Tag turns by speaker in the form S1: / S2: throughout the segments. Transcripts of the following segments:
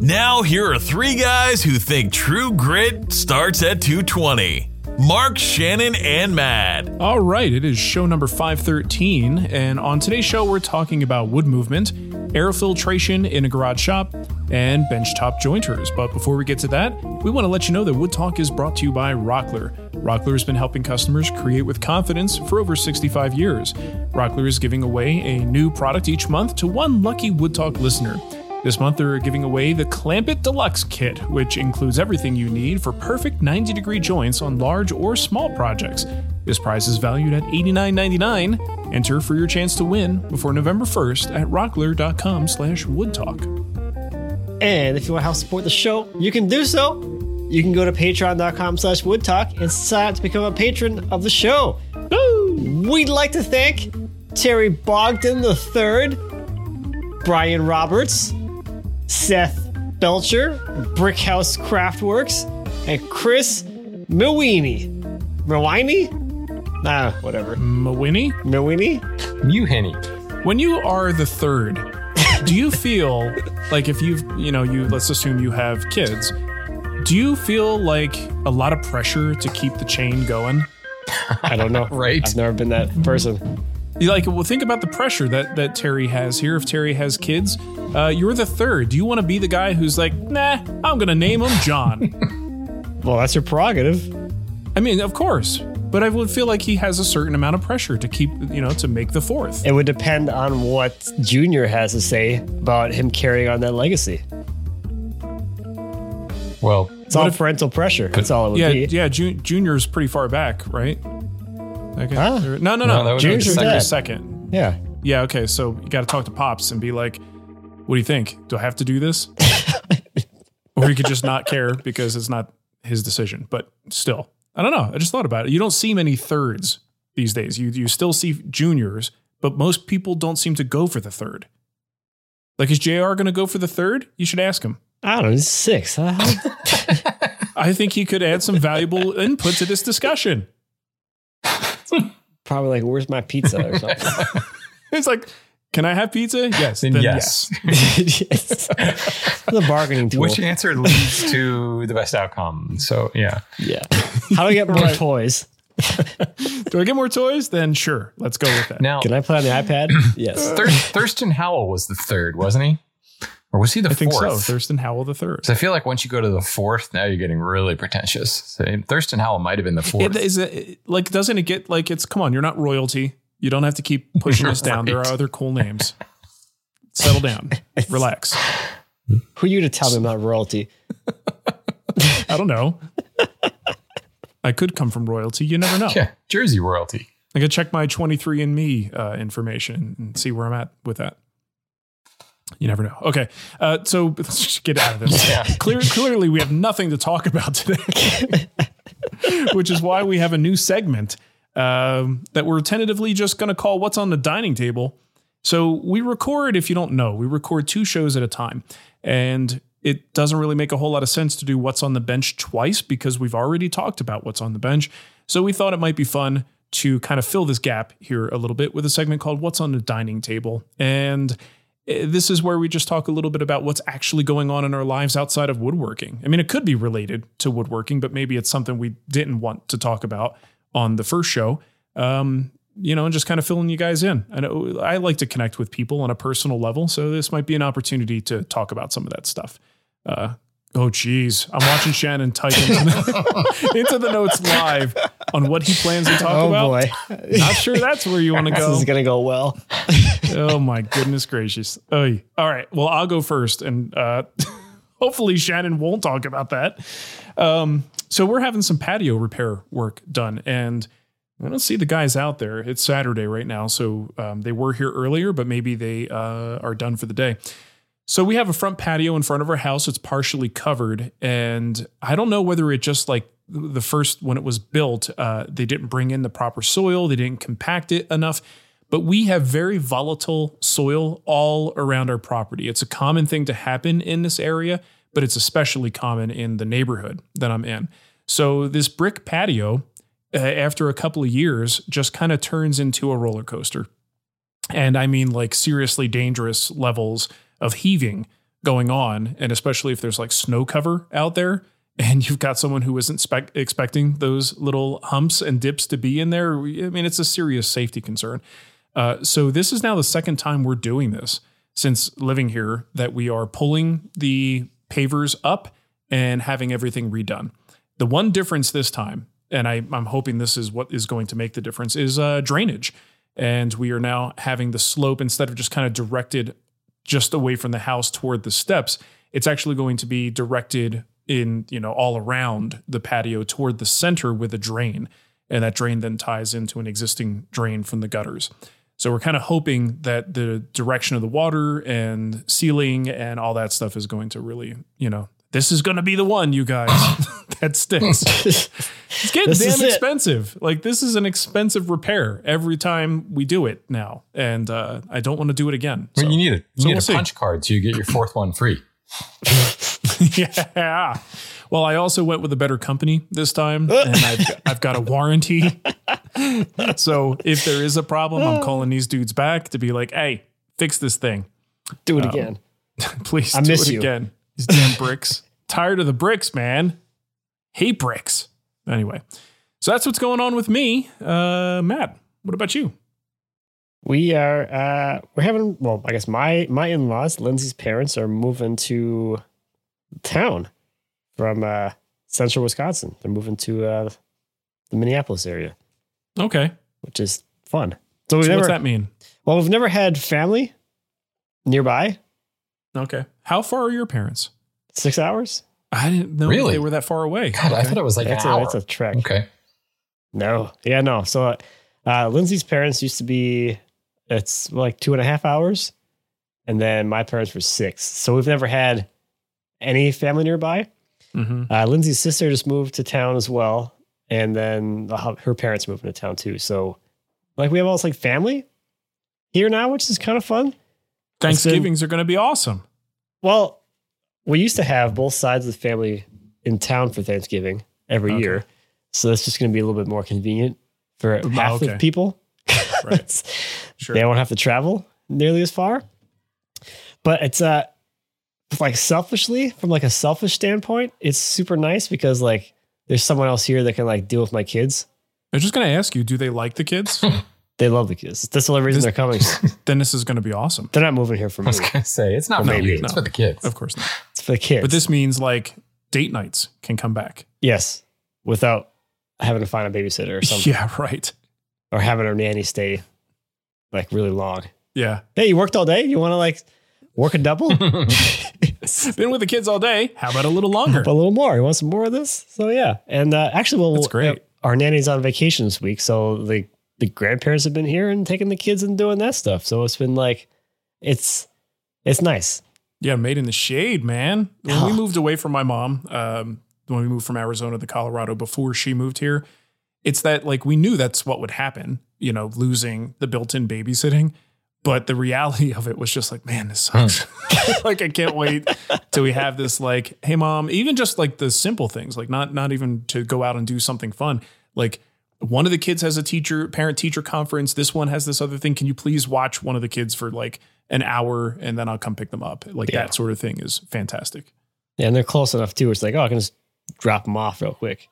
S1: Now, here are three guys who think true grit starts at 220. Marc, Shannon, and Matt.
S2: All right, it is show number 513, and on today's show, we're talking about wood movement, air filtration in a garage shop, and benchtop jointers. But before we get to that, we want to let you know that Wood Talk is brought to you by Rockler. Rockler has been helping customers create with confidence for over 65 years. Rockler is giving away a new product each month to one lucky Wood Talk listener. This month, they're giving away the Clamp It Deluxe Kit, which includes everything you need for perfect 90 degree joints on large or small projects. This prize is valued at $89.99. Enter for your chance to win before November 1st at rockler.com slash woodtalk.
S3: And if you want to help support the show, you can do so. You can go to patreon.com slash woodtalk and sign up to become a patron of the show. We'd like to thank Terry Bogdan III, Brian Roberts, Seth Belcher, Brickhouse Craftworks, and Chris Milwini. Milwini? Nah, whatever.
S2: Mawini?
S3: Milwini?
S4: Muhenny.
S2: When you are the third, do you feel like if you've, you know, you let's assume you have kids, do you feel like a lot of pressure to keep the chain going?
S3: I don't know.
S4: Right.
S3: I've never been that person.
S2: You like, well, think about the pressure that that Terry has here. If Terry has kids, uh, you're the third. Do you want to be the guy who's like, nah, I'm gonna name him John?
S3: Well, that's your prerogative.
S2: I mean, of course, but I would feel like he has a certain amount of pressure to keep, you know, to make the fourth.
S3: It would depend on what Junior has to say about him carrying on that legacy.
S4: Well,
S3: It's all parental pressure. That's all it would
S2: yeah,
S3: be.
S2: yeah. Ju- Junior's pretty far back, right? Okay.
S3: Huh?
S2: No, no,
S4: No,
S2: no.
S4: that would be
S2: Junior's
S3: the
S2: second.
S3: second.
S2: second.
S3: Yeah.
S2: Yeah. Okay. So you got to talk to pops and be like, "What do you think? Do I have to do this?" or you could just not care because it's not his decision. But still, I don't know. I just thought about it. You don't see many thirds these days. You you still see juniors, but most people don't seem to go for the third. Like, is Jr. going to go for the third? You should ask him.
S3: I don't know. He's six. Huh?
S2: I think he could add some valuable input to this discussion.
S3: Probably like, where's my pizza or something.
S2: It's like, can I have pizza? Yes.
S4: Then yes.
S3: yes. It's a bargaining tool.
S4: which answer leads to the best outcome? So, yeah.
S3: yeah. How do I get more toys?
S2: Do I get more toys? Then sure, let's go with that.
S4: Now,
S3: Can I play on the iPad? yes.
S4: Thur- Thurston Howell was the third, wasn't he? Or was he the
S2: I think
S4: fourth?
S2: so. Thurston Howell the third.
S4: So I feel like once you go to the fourth, now you're getting really pretentious. So Thurston Howell might have been the fourth.
S2: It, is it like doesn't it get like it's come on? You're not royalty. You don't have to keep pushing us down. There are other cool names. Settle down. Relax.
S3: Who are you to tell me I'm not royalty?
S2: I don't know. I could come from royalty. You never know.
S4: yeah, Jersey royalty.
S2: I could check my 23andMe uh, information and see where I'm at with that. You never know. Okay. Uh, so let's just get out of this.
S4: Yeah.
S2: Clear, clearly, we have nothing to talk about today, which is why we have a new segment um, that we're tentatively just going to call What's on the Dining Table. So we record, if you don't know, we record two shows at a time. And it doesn't really make a whole lot of sense to do What's on the Bench twice because we've already talked about What's on the Bench. So we thought it might be fun to kind of fill this gap here a little bit with a segment called What's on the Dining Table. And this is where we just talk a little bit about what's actually going on in our lives outside of woodworking. I mean, it could be related to woodworking, but maybe it's something we didn't want to talk about on the first show. Um, you know, and just kind of filling you guys in. I know I like to connect with people on a personal level, so this might be an opportunity to talk about some of that stuff. Uh, oh, geez, I'm watching Shannon type into the, into the notes live on what he plans to talk
S3: Oh
S2: about.
S3: boy,
S2: Not sure that's where you want to go.
S3: this is gonna go well.
S2: oh my goodness gracious. Oy. All right. Well, I'll go first, and uh, hopefully Shannon won't talk about that. Um, so we're having some patio repair work done, and I don't see the guys out there. It's Saturday right now, so um, they were here earlier, but maybe they uh, are done for the day. So we have a front patio in front of our house. It's partially covered, and I don't know whether it just like the first when it was built, uh, they didn't bring in the proper soil, they didn't compact it enough. But we have very volatile soil all around our property. It's a common thing to happen in this area, but it's especially common in the neighborhood that I'm in. So this brick patio, uh, after a couple of years, just kind of turns into a roller coaster. And I mean, like seriously dangerous levels of heaving going on. And especially if there's like snow cover out there and you've got someone who isn't expecting those little humps and dips to be in there. I mean, it's a serious safety concern. Uh, so this is now the second time we're doing this since living here that we are pulling the pavers up and having everything redone. The one difference this time, and I, I'm hoping this is what is going to make the difference, is uh, drainage. And we are now having the slope instead of just kind of directed just away from the house toward the steps, it's actually going to be directed in, you know, all around the patio toward the center with a drain. And that drain then ties into an existing drain from the gutters. So we're kind of hoping that the direction of the water and ceiling and all that stuff is going to really, you know, this is going to be the one, you guys, that sticks. It's getting
S3: This is
S2: damn
S3: it.
S2: expensive. Like this is an expensive repair every time we do it now, and uh, I don't want to do it again.
S4: Well,
S2: So-
S4: you need a you
S2: so
S4: need
S2: we'll
S4: a
S2: see.
S4: punch card so you get your fourth one free.
S2: yeah. Well, I also went with a better company this time, and I've, I've got a warranty. so if there is a problem, I'm calling these dudes back to be like, "Hey, fix this thing,
S3: Do it again.
S2: please."
S3: I
S2: do
S3: miss
S2: it
S3: you.
S2: again. These damn bricks. Tired of the bricks, man. Hate bricks. Anyway, so that's what's going on with me, uh, Matt. What about you?
S3: We are uh we're having well, I guess my my in-laws, Lindsay's parents are moving to town from uh central Wisconsin. They're moving to uh the Minneapolis area,
S2: Okay.
S3: which is fun. So
S2: So
S3: never
S2: what's that mean?
S3: well, we've never had family nearby.
S2: Okay. How far are your parents?
S3: Six hours?
S2: I didn't know
S4: Really?
S2: they were that far away.
S4: God, I thought it was like
S3: that's
S4: an
S3: a
S4: hour.
S3: that's a trek.
S4: okay.
S3: No. Yeah, no. So uh Lindsay's parents used to be it's like two and a half hours. And then my parents were six. So we've never had any family nearby.
S2: Mhm.
S3: Uh, Lindsay's sister just moved to town as well, and then uh, her parents moving to town too. So, like, we have all this like family here now, which is kind of fun.
S2: Thanksgivings are going to be awesome.
S3: Well, we used to have both sides of the family in town for Thanksgiving every
S2: Okay.
S3: year, so that's just going to be a little bit more convenient for half
S2: okay.
S3: the people.
S2: Right. Sure.
S3: They won't have to travel nearly as far. But it's uh like selfishly, from like a selfish standpoint, it's super nice because like there's someone else here that can like deal with my kids.
S2: I was just going to ask you, do they like the kids?
S3: They love the kids. That's the only reason
S2: This-
S3: they're coming.
S2: then this is going to be awesome.
S3: they're not moving here for me.
S4: I
S3: me.
S4: was gonna say it's not
S3: Well,
S4: for
S3: maybe.
S4: you. It's
S2: No.
S4: for the kids.
S2: Of course not.
S3: It's for the kids.
S2: But this means like date nights can come back.
S3: yes, without having to find a babysitter or something,
S2: Yeah, right.
S3: or having our nanny stay like really long.
S2: Yeah.
S3: Hey, you worked all day. You want to like work a double?
S2: Been with the kids all day. How about a little longer?
S3: a little more. You want some more of this? So yeah, and uh, actually, well,
S2: That's great.
S3: uh, our nanny's on vacation this week, so the the grandparents have been here and taking the kids and doing that stuff. So it's been like, it's it's nice.
S2: Yeah, made in the shade, man. When we
S3: Oh.
S2: moved away from my mom, um, when we moved from Arizona to Colorado before she moved here, it's that like we knew that's what would happen, you know, losing the built in babysitting. But the reality of it was just like, man, this sucks. like I can't wait till we have this like, hey mom, even just like the simple things, like not not even to go out and do something fun. Like one of the kids has a teacher parent teacher conference. This one has this other thing. Can you please watch one of the kids for like an hour and then I'll come pick them up? Like
S3: Yeah.
S2: that sort of thing is fantastic.
S3: Yeah, and they're close enough too. It's like, oh, I can just drop them off real quick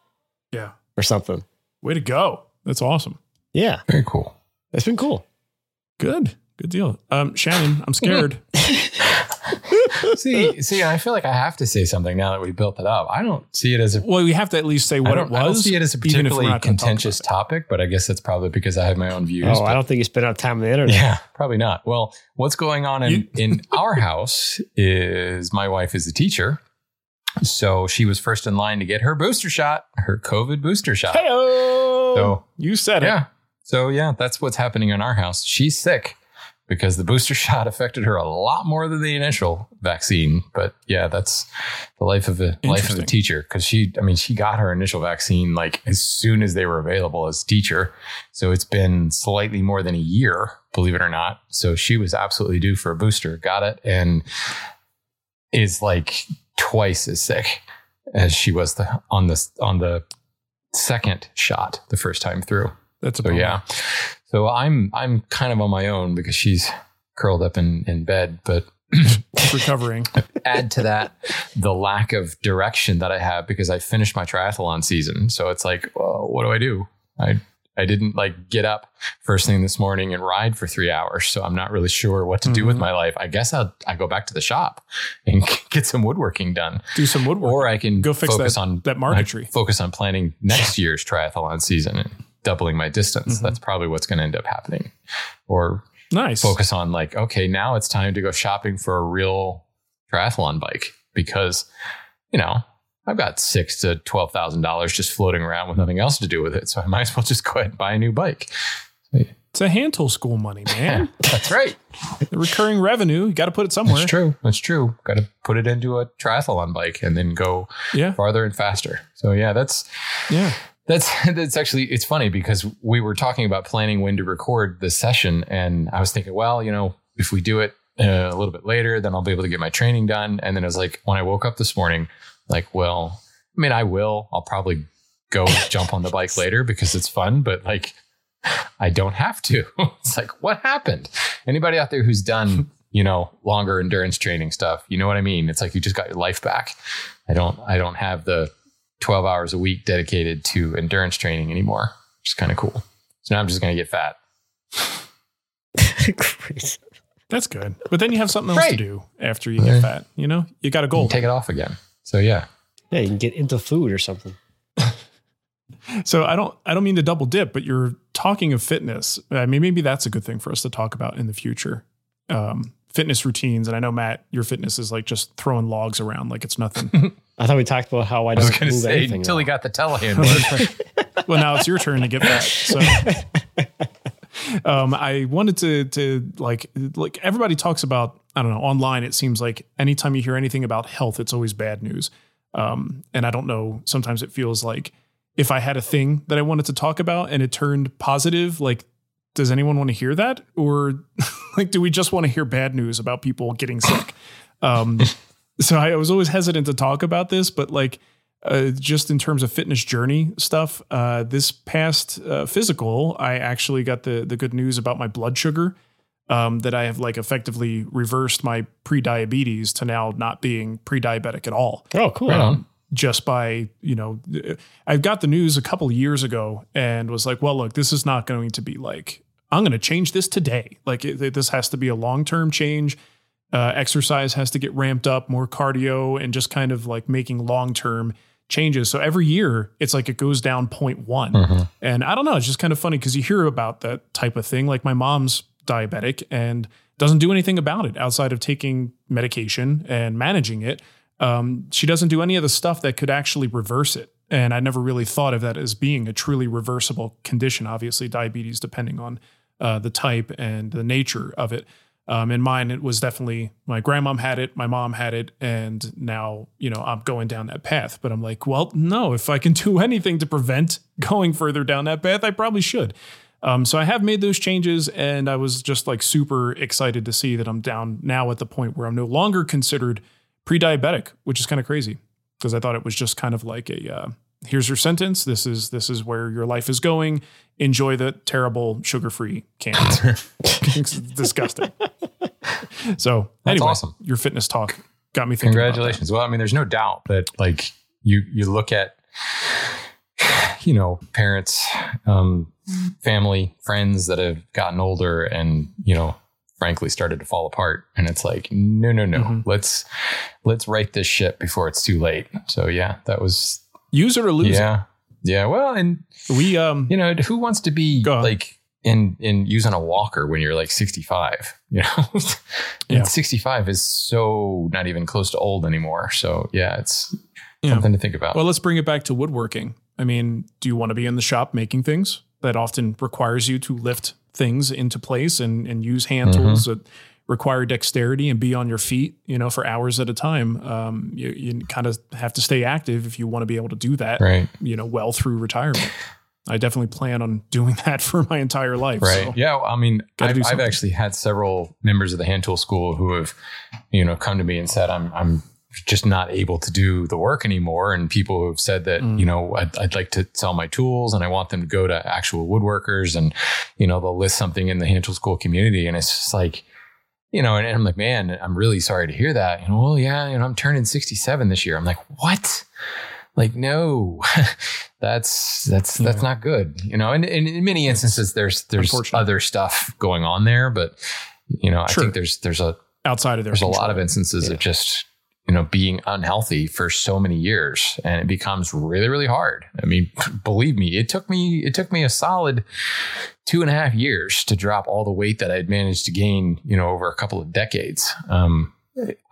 S2: Yeah.
S3: or something.
S2: Way to go. That's awesome.
S3: Yeah,
S4: Very cool.
S3: it's been cool.
S2: Good. Good deal. Um, Shannon, I'm scared.
S4: see, see, I feel like I have to say something now that we built it up. I don't see it as a
S2: well, we have to at least say what
S4: it was.
S2: it
S4: I don't
S2: was.
S4: see it as a
S2: even
S4: particularly
S2: not gonna talk
S4: contentious topic, but I guess that's probably because I have my own views.
S3: Oh,
S4: but-
S3: I don't think you spent enough time on the internet.
S4: Yeah, probably not. Well, what's going on in,
S2: You-
S4: in our house is my wife is a teacher. So she was first in line to get her booster shot, her COVID booster shot.
S2: Hey-o!
S4: So
S2: you said it.
S4: yeah. So yeah, that's what's happening in our house. She's sick because the booster shot affected her a lot more than the initial vaccine. But yeah, that's the life of a life of a teacher. Because she, I mean, she got her initial vaccine like as soon as they were available as teacher. So it's been slightly more than a year, believe it or not. So she was absolutely due for a booster, got it, and is like twice as sick as she was the on the on the second shot the first time through.
S2: That's a
S4: So yeah. So I'm I'm kind of on my own because she's curled up in, in bed. But
S2: recovering.
S4: add to that the lack of direction that I have because I finished my triathlon season. So it's like, well, what do I do? I I didn't like get up first thing this morning and ride for three hours. So I'm not really sure what to do with
S2: Mhm.
S4: my life. I guess I'll I go back to the shop and get some woodworking done.
S2: Do some woodwork.
S4: Or I can
S2: Go fix
S4: focus
S2: that-
S4: on
S2: that marquetry.
S4: I focus on planning next year's triathlon season and doubling my distance.
S2: Mhm.
S4: That's probably what's going to end up happening. Or
S2: nice.
S4: focus on like, okay, now it's time to go shopping for a real triathlon bike because, you know, I've got six to twelve thousand dollars just floating around with nothing else to do with it. So I might as well just go ahead and buy a new bike.
S2: It's a hand tool school money, man.
S4: That's right.
S2: the recurring revenue, you got to put it somewhere.
S4: That's true. That's true. Got to put it into a triathlon bike and then go
S2: Yeah.
S4: farther and faster. So yeah, that's
S2: Yeah.
S4: That's that's actually it's funny because we were talking about planning when to record this session, and I was thinking, well, you know, if we do it uh, a little bit later, then I'll be able to get my training done. And then I was like, when I woke up this morning, like, well, I mean, I will. I'll probably go jump on the bike later because it's fun, but like, I don't have to. it's like, what happened? Anybody out there who's done, you know, longer endurance training stuff, you know what I mean? It's like you just got your life back. I don't. I don't have the 12 hours a week dedicated to endurance training anymore, which is kind of cool. So now I'm just going to get fat.
S3: Great.
S2: That's good. But then you have something else to do after you get fat. You know, you got a goal.
S4: And take it off again. So yeah.
S3: Yeah, you can get into food or something.
S2: So I don't I don't mean to double dip, but you're talking of fitness. I mean, maybe that's a good thing for us to talk about in the future. Um, fitness routines, and I know Matt, your fitness is like just throwing logs around like it's nothing.
S3: I thought we talked about how I
S4: I
S3: don't
S4: was going to
S3: move
S4: say
S3: anything.
S4: until he got the telehandler.
S2: well, now it's your turn to get fat. So, um, I wanted to to like like everybody talks about. I don't know online. It seems like anytime you hear anything about health, it's always bad news. Um, and I don't know. Sometimes it feels like if I had a thing that I wanted to talk about and it turned positive, like does anyone want to hear that or like do we just want to hear bad news about people getting sick um so i was always hesitant to talk about this but like uh, just in terms of fitness journey stuff uh this past uh, physical i actually got the the good news about my blood sugar um that i have like effectively reversed my pre-diabetes to now not being pre-diabetic at all
S3: Oh, cool.
S4: Right on.
S2: just by you know I've got the news a couple years ago and was like well look this is not going to be like i'm going to change this today like it, it- this has to be a long-term change uh, exercise has to get ramped up more cardio and just kind of like making long-term changes so every year it's like it goes down 0.1 and i don't know it's just kind of funny because you hear about that type of thing like my mom's diabetic and doesn't do anything about it outside of taking medication and managing it um, she doesn't do any of the stuff that could actually reverse it. And I never really thought of that as being a truly reversible condition. Obviously, diabetes, depending on uh, the type and the nature of it. Um, in mine, it was definitely my grandmom had it, my mom had it, and now you know I'm going down that path. But I'm like, well, no, if I can do anything to prevent going further down that path, I probably should. Um, so I have made those changes, and I was just like super excited to see that I'm down now at the point where I'm no longer considered pre-diabetic, which is kind of crazy because I thought it was just kind of like a uh, here's your sentence. This is this is where your life is going. Enjoy the terrible sugar-free candy. disgusting. So
S4: That's
S2: anyway,
S4: awesome.
S2: your fitness talk got me thinking.
S4: Congratulations. Well, I mean, there's no doubt that like you you look at you know parents, um, family, friends that have gotten older and you know frankly started to fall apart and it's like no no no
S2: Mhm.
S4: let's let's right this shit before it's too late so yeah that was
S2: Use it or lose
S4: yeah yeah well and.
S2: We um
S4: you know who wants to be like in in using a walker when you're like 65 you know
S2: Yeah.
S4: 65 is so not even close to old anymore so yeah it's
S2: Yeah.
S4: something to think about
S2: Well, let's bring it back to woodworking. I mean, do you want to be in the shop making things? That often requires you to lift things into place and, and use hand
S4: Mhm.
S2: tools that require dexterity and be on your feet, you know, for hours at a time. Um, you, you kind of have to stay active if you want to be able to do that,
S4: right
S2: you know, well through retirement. I definitely plan on doing that for my entire life.
S4: right
S2: so.
S4: yeah i mean I've, I've actually had several members of the hand tool school who have you know come to me and said i'm i'm just not able to do the work anymore and people who have said that
S2: Mm.
S4: you know I'd, I'd like to sell my tools and i want them to go to actual woodworkers and you know they'll list something in the hand tool school community and it's just like you know and, I'm like man i'm really sorry to hear that know well yeah you know i'm turning 67 this year i'm like what like no. that's that's that's not good you know? And, and in many instances there's there's other stuff going on there but you know
S2: Sure.
S4: i think there's there's a
S2: Outside of their
S4: there's a lot of instances
S2: Yeah.
S4: of just you know being unhealthy for so many years and it becomes really really hard. I mean believe me it took me it took me a solid two and a half years to drop all the weight that i'd managed to gain you know over a couple of decades. Um,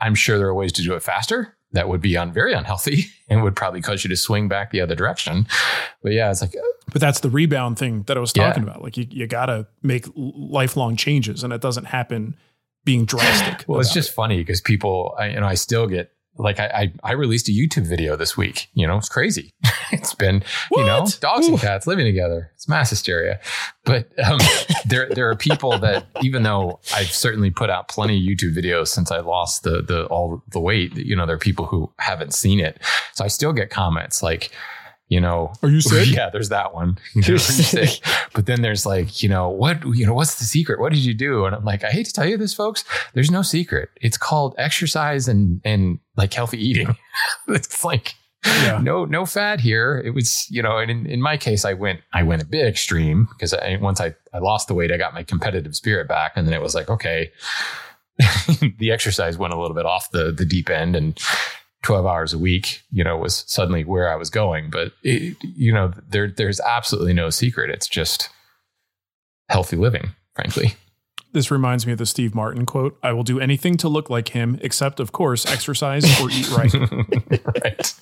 S4: i'm sure there are ways to do it faster that would be un, very unhealthy and would probably cause you to swing back the other direction but yeah it's like uh,
S2: But that's the rebound thing that I was
S4: Yeah.
S2: talking about. Like you, you got to make lifelong changes, and it doesn't happen being drastic.
S4: Well, it's just funny because people, I, you know, I still get like I, I I released a YouTube video this week. You know, it's crazy. it's been you know
S2: What?
S4: dogs and cats living together. It's mass hysteria. But um, there there are people that even though I've certainly put out plenty of YouTube videos since I lost the the all the weight, you know, there are people who haven't seen it. So I still get comments like. You know,
S2: Are you sick?
S4: Yeah, there's that one. You know? But then there's like, you know, what, you know, what's the secret? What did you do? And I'm like, I hate to tell you this, folks. There's no secret. It's called exercise and, and like healthy eating. it's like,
S2: Yeah.
S4: no, no fat here. It was, you know, and in, in my case, I went, I went a bit extreme because I, once I, I lost the weight, I got my competitive spirit back. And then it was like, okay, the exercise went a little bit off the, the deep end and 12 hours a week, you know, was suddenly where I was going. But, it, you know, there, there's absolutely no secret. It's just healthy living, frankly.
S2: This reminds me of the Steve Martin quote I will do anything to look like him, except, of course, exercise or eat right.
S4: right.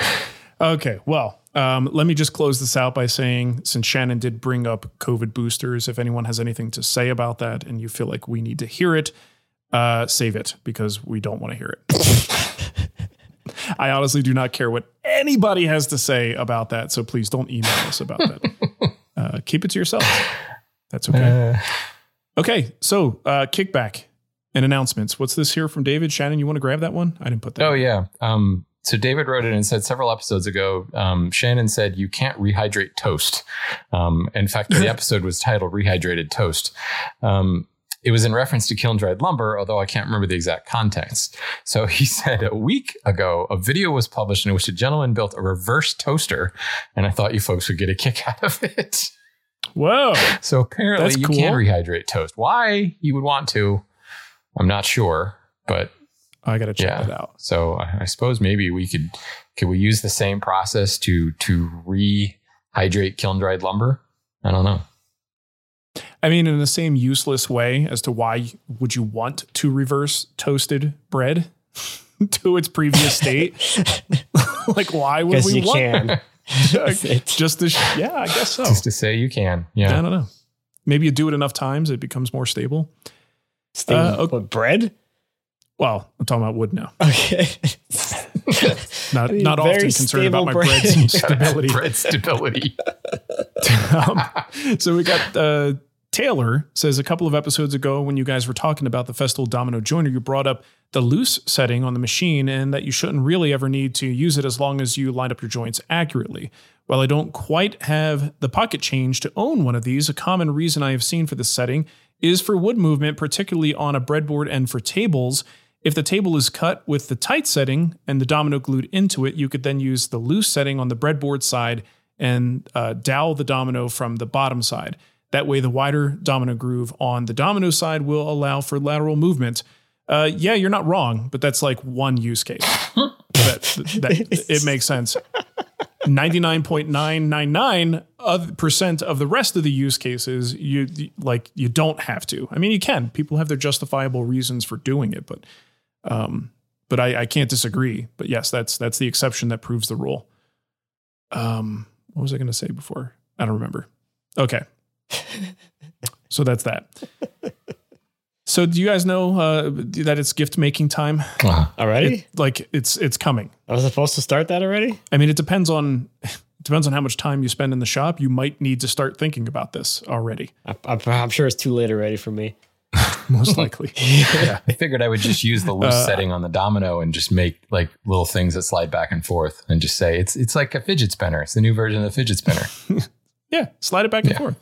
S2: Okay, well, um, let me just close this out by saying since Shannon did bring up COVID boosters, if anyone has anything to say about that and you feel like we need to hear it, uh, save it because we don't want to hear it. I honestly do not care what anybody has to say about that. So please don't email us about that. Uh, keep it to yourself. That's okay.
S4: Uh,
S2: Okay, so uh, kickback and announcements. What's this here from David? Shannon, you want to grab that one? I didn't put that.
S4: Oh yeah. Um, so David wrote it and said several episodes ago. Um, Shannon said you can't rehydrate toast. Um, in fact, the episode was titled "Rehydrated Toast." Um, it was in reference to kiln dried lumber, although I can't remember the exact context. So he said a week ago, a video was published in which a gentleman built a reverse toaster, and I thought you folks would get a kick out of it.
S2: Whoa.
S4: So apparently,
S2: That's
S4: you
S2: cool.
S4: can rehydrate toast. Why you would want to, I'm not sure, but
S2: I got to check
S4: Yeah.
S2: that out.
S4: so I, I suppose maybe we could could we use the same process to to rehydrate kiln dried lumber? I don't know.
S2: I mean, in the same useless way as to why would you want to reverse toasted bread to its previous state? like, why would
S3: Because
S2: we
S3: you
S2: want
S3: can.
S2: just to? Yeah, I guess so.
S4: Just to say you can. Yeah.
S2: I don't know. Maybe you do it enough times, it becomes more stable.
S3: Steve,
S2: Uh, okay.
S3: what, bread?
S2: Well, I'm talking about wood now.
S3: Okay.
S2: Not
S3: I mean,
S2: not often concerned about my
S3: stable bread.
S2: bread's stability.
S4: Bread stability.
S2: um, so we got uh, Taylor says a couple of episodes ago when you guys were talking about the Festool Domino Joiner, you brought up the loose setting on the machine and that you shouldn't really ever need to use it as long as you line up your joints accurately. While I don't quite have the pocket change to own one of these, a common reason I have seen for this setting is for wood movement, particularly on a breadboard and for tables. If the table is cut with the tight setting and the domino glued into it, you could then use the loose setting on the breadboard side and uh, dowel the domino from the bottom side. That way, the wider domino groove on the domino side will allow for lateral movement. Uh, yeah, you're not wrong, but that's like one use case. that, that it makes sense. 99.999 percent of the rest of the use cases you like you don't have to. I mean you can. People have their justifiable reasons for doing it but um but i i can't disagree. But yes that's that's the exception that proves the rule. Um what was i going to say before? I don't remember. Okay so that's that so do you guys know uh, that it's gift making time
S4: Uh-huh.
S3: Already?
S2: It- like it's it's coming
S3: I was supposed to start that already?
S2: I mean, it depends on it depends on how much time you spend in the shop. You might need to start thinking about this already.
S3: I, I'm, I'm sure it's too late already for me.
S2: Most likely.
S4: I figured I would just use the loose
S2: Uh,
S4: setting on the domino and just make like little things that slide back and forth and just say it's it's like a fidget spinner. It's the new version of the fidget spinner.
S2: Yeah, slide it back and
S4: Yeah.
S2: forth.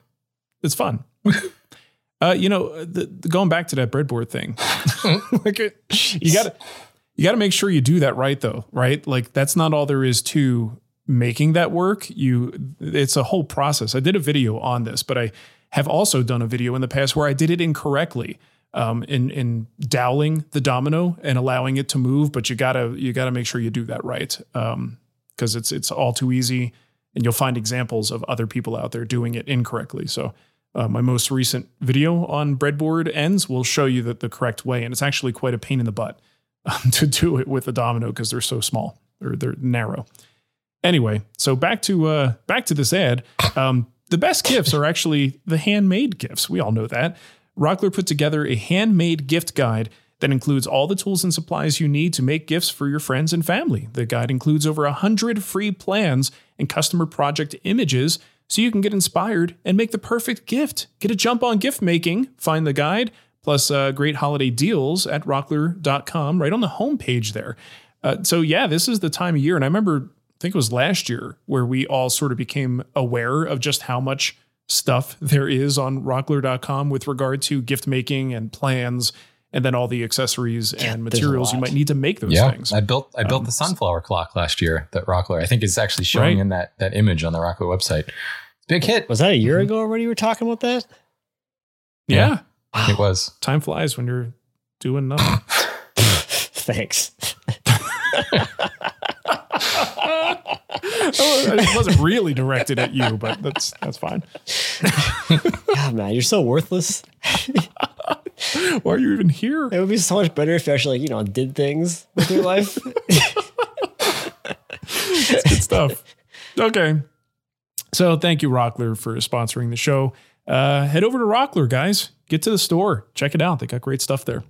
S2: It's fun. uh, you know, the, the- going back to that breadboard thing, like it, you got to you got to make sure you do that right, though. Right? Like that's not all there is to making that work. You, it's a whole process. I did a video on this, but I have also done a video in the past where I did it incorrectly. Um, in in doweling the domino and allowing it to move, but you gotta you gotta make sure you do that right, because it's it's all too easy and you'll find examples of other people out there doing it incorrectly. So, uh, my most recent video on breadboard ends will show you that the correct way, and it's actually quite a pain in the butt um, to do it with a domino because they're so small or they're narrow. Anyway, so back to uh, back to this ad. Um, the best gifts are actually the handmade gifts. We all know that. Rockler put together a handmade gift guide that includes all the tools and supplies you need to make gifts for your friends and family. The guide includes over 100 free plans and customer project images so you can get inspired and make the perfect gift. Get a jump on gift making, find the guide, plus uh, great holiday deals at rockler.com right on the homepage there. Uh, so, yeah, this is the time of year. And I remember, I think it was last year, where we all sort of became aware of just how much stuff there is on rockler.com with regard to gift making and plans and then all the accessories and materials you might need to make those
S4: yeah,
S2: things.
S4: I built I built
S2: Um,
S4: the sunflower clock last year that Rockler. I think it's actually showing
S2: Right.
S4: in that that image on the Rockler website. Big hit.
S3: Was that a year ago already? You were talking about that?
S2: yeah.
S4: It was.
S2: Time flies when you're doing nothing.
S3: Thanks.
S2: it wasn't really directed at you, but that's that's fine.
S3: God, man, you're so worthless.
S2: Why are you even here?
S3: It would be so much better if you actually, like, you know, did things with your life.
S2: It's good stuff. Okay. So thank you, Rockler, for sponsoring the show. Uh, head over to Rockler, guys. Get to the store. Check it out. They got great stuff there.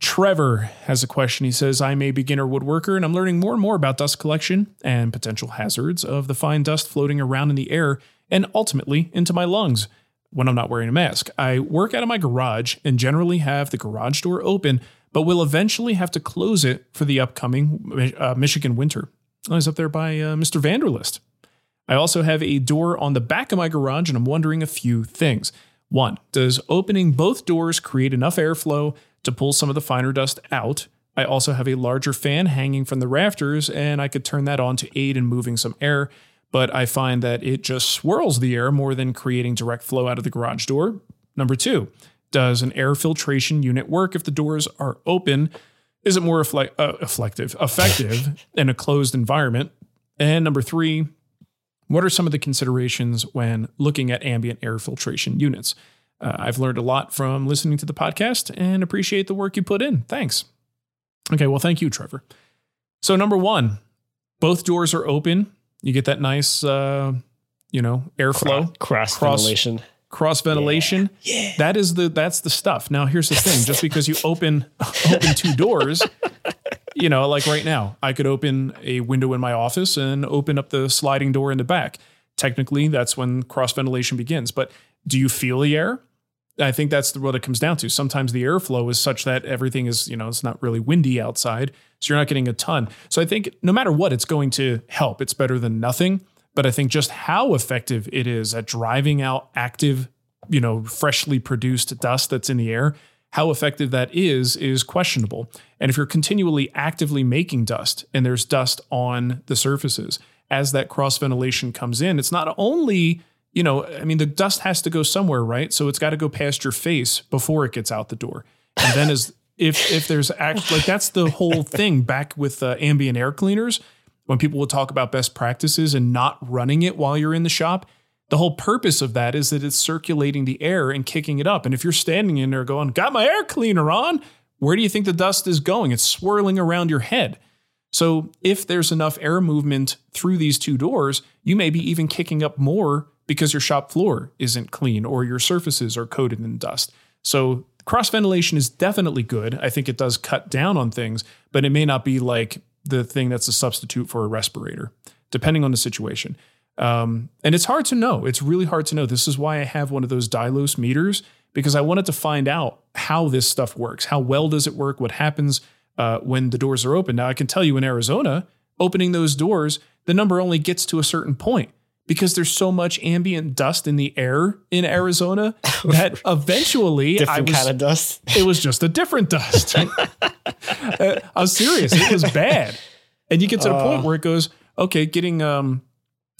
S2: Trevor has a question. He says, I'm a beginner woodworker and I'm learning more and more about dust collection and potential hazards of the fine dust floating around in the air and ultimately into my lungs when I'm not wearing a mask. I work out of my garage and generally have the garage door open, but will eventually have to close it for the upcoming uh, Michigan winter. I was up there by uh, Mr. Vanderlist. I also have a door on the back of my garage, and I'm wondering a few things. One, does opening both doors create enough airflow to pull some of the finer dust out? I also have a larger fan hanging from the rafters, and I could turn that on to aid in moving some air, but I find that it just swirls the air more than creating direct flow out of the garage door. Number two, does an air filtration unit work if the doors are open? Is it more reflect, uh, effective, effective in a closed environment? And number three, what are some of the considerations when looking at ambient air filtration units? Uh, I've learned a lot from listening to the podcast and appreciate the work you put in. Thanks. Okay, well, thank you, Trevor. So, number one, both doors are open. You get that nice, uh, you know, airflow,
S3: Cross
S2: Cross-
S3: ventilation.
S2: cross ventilation. Yeah. That is the that's the stuff. Now, here's the thing: just because you open open two doors, you know, like right now, I could open a window in my office and open up the sliding door in the back. Technically, that's when cross ventilation begins. But do you feel the air? I think that's what it comes down to. Sometimes the airflow is such that everything is, you know, it's not really windy outside. So you're not getting a ton. So I think no matter what, it's going to help. It's better than nothing. But I think just how effective it is at driving out active, you know, freshly produced dust that's in the air, how effective that is, is questionable. And if you're continually actively making dust and there's dust on the surfaces, as that cross ventilation comes in, it's not only you know, I mean, the dust has to go somewhere, right? So it's got to go past your face before it gets out the door. And then as if if there's actually like that's the whole thing back with uh, ambient air cleaners when people will talk about best practices and not running it while you're in the shop. The whole purpose of that is that it's circulating the air and kicking it up. And if you're standing in there going, "Got my air cleaner on," where do you think the dust is going? It's swirling around your head. So if there's enough air movement through these two doors, you may be even kicking up more because your shop floor isn't clean or your surfaces are coated in dust. So cross ventilation is definitely good. I think it does cut down on things, but it may not be like the thing that's a substitute for a respirator, depending on the situation. Um, and it's hard to know. It's really hard to know. This is why I have one of those Dylos meters because I wanted to find out how this stuff works. How well does it work? What happens uh, when the doors are open? Now, I can tell you in Arizona, opening those doors, the number only gets to a certain point because there's so much ambient dust in the air in Arizona that eventually
S3: different
S2: I was,
S3: kind of dust.
S2: it was just a different dust. Uh, I was serious. It was bad. And you get to the
S3: Uh.
S2: point where it goes, okay, getting um,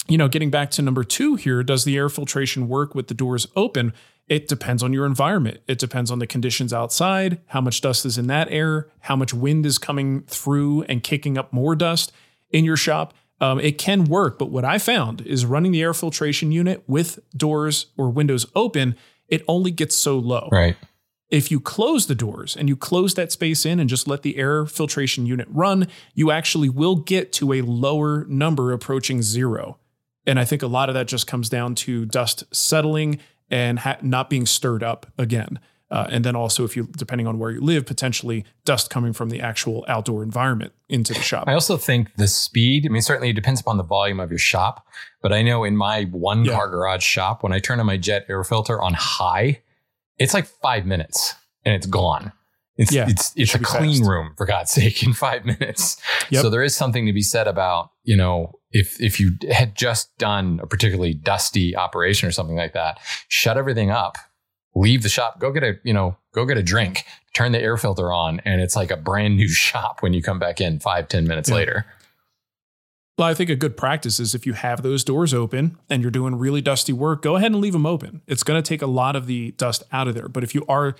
S2: you know, getting back to number two here, does the air filtration work with the doors open? It depends on your environment. It depends on the conditions outside, how much dust is in that air, how much wind is coming through and kicking up more dust in your shop. Um, it can work, but what I found is running the air filtration unit with doors or windows open, it only gets so low.
S4: Right.
S2: If you close the doors and you close that space in and just let the air filtration unit run, you actually will get to a lower number approaching zero. And I think a lot of that just comes down to dust settling and ha- not being stirred up again. Uh, and then also, if you, depending on where you live, potentially dust coming from the actual outdoor environment into the shop.
S4: I also think the speed, I mean, certainly it depends upon the volume of your shop, but I know in my one
S2: Yeah.
S4: car garage shop, when I turn on my jet air filter on high, it's like five minutes and it's gone. It's,
S2: Yeah,
S4: it's,
S2: it
S4: a clean
S2: fast.
S4: room for God's sake in five minutes.
S2: Yep.
S4: So there is something to be said about, you know, if, if you had just done a particularly dusty operation or something like that, shut everything up, leave the shop, go get a, you know, go get a drink, turn the air filter on, and it's like a brand new shop when you come back in five ten minutes
S2: Yeah.
S4: later.
S2: Well, I think a good practice is if you have those doors open and you're doing really dusty work, go ahead and leave them open. It's going to take a lot of the dust out of there. But if you are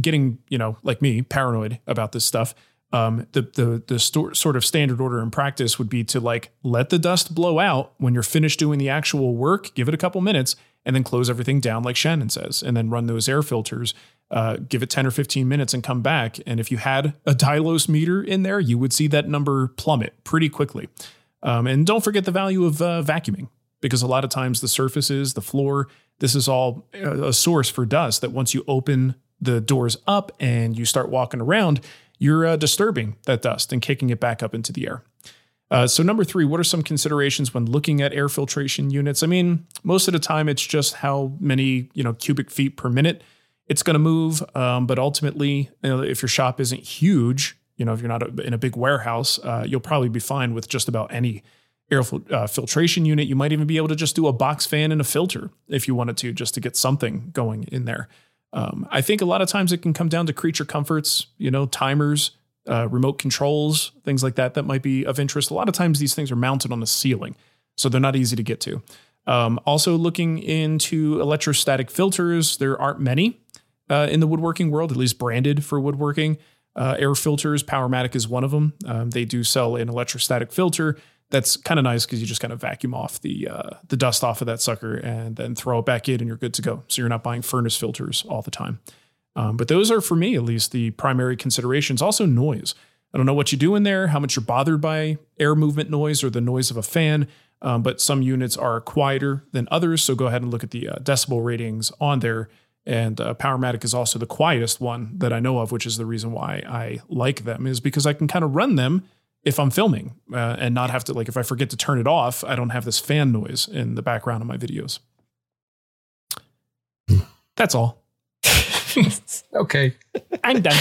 S2: getting, you know, like me, paranoid about this stuff, um, the the the sto- sort of standard order in practice would be to like let the dust blow out when you're finished doing the actual work, give it a couple minutes, and then close everything down like Shannon says, and then run those air filters. Uh, give it 10 or 15 minutes and come back. And if you had a Dylos meter in there, you would see that number plummet pretty quickly. Um, and don't forget the value of uh, vacuuming, because a lot of times the surfaces, the floor, this is all a a source for dust that once you open the doors up and you start walking around, you're uh, disturbing that dust and kicking it back up into the air. Uh, so number three, what are some considerations when looking at air filtration units? I mean, most of the time it's just how many you know cubic feet per minute it's going to move. Um, but ultimately, you know, if your shop isn't huge, you know, if you're not a, in a big warehouse, uh, you'll probably be fine with just about any air fil- uh, filtration unit. You might even be able to just do a box fan and a filter if you wanted to, just to get something going in there. Um, I think a lot of times it can come down to creature comforts, you know, timers, uh, remote controls, things like that that might be of interest. A lot of times these things are mounted on the ceiling, so they're not easy to get to. Um, also, looking into electrostatic filters, there aren't many uh, in the woodworking world, at least branded for woodworking. Uh, air filters, Powermatic is one of them. Um, they do sell an electrostatic filter. That's kind of nice because you just kind of vacuum off the uh, the dust off of that sucker and then throw it back in, and you're good to go. So you're not buying furnace filters all the time. Um, but those are, for me at least, the primary considerations. Also, noise. I don't know what you do in there, how much you're bothered by air movement noise or the noise of a fan, um, but some units are quieter than others. So go ahead and look at the uh, decibel ratings on there. And uh, Powermatic is also the quietest one that I know of, which is the reason why I like them, is because I can kind of run them if I'm filming uh, and not have to, like, if I forget to turn it off, I don't have this fan noise in the background of my videos. That's all.
S4: okay.
S2: I'm done.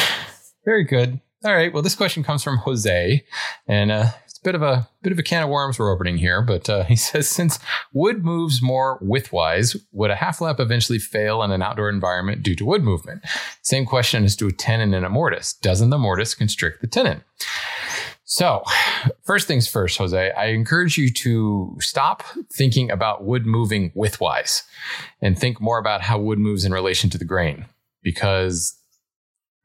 S4: Very good. All right. Well, this question comes from Jose, and uh, it's a bit of a bit of a can of worms we're opening here. But uh, he says, since wood moves more widthwise, would a half lap eventually fail in an outdoor environment due to wood movement? Same question as to a tenon and a mortise. Doesn't the mortise constrict the tenon? So, first things first, Jose, I encourage you to stop thinking about wood moving widthwise and think more about how wood moves in relation to the grain because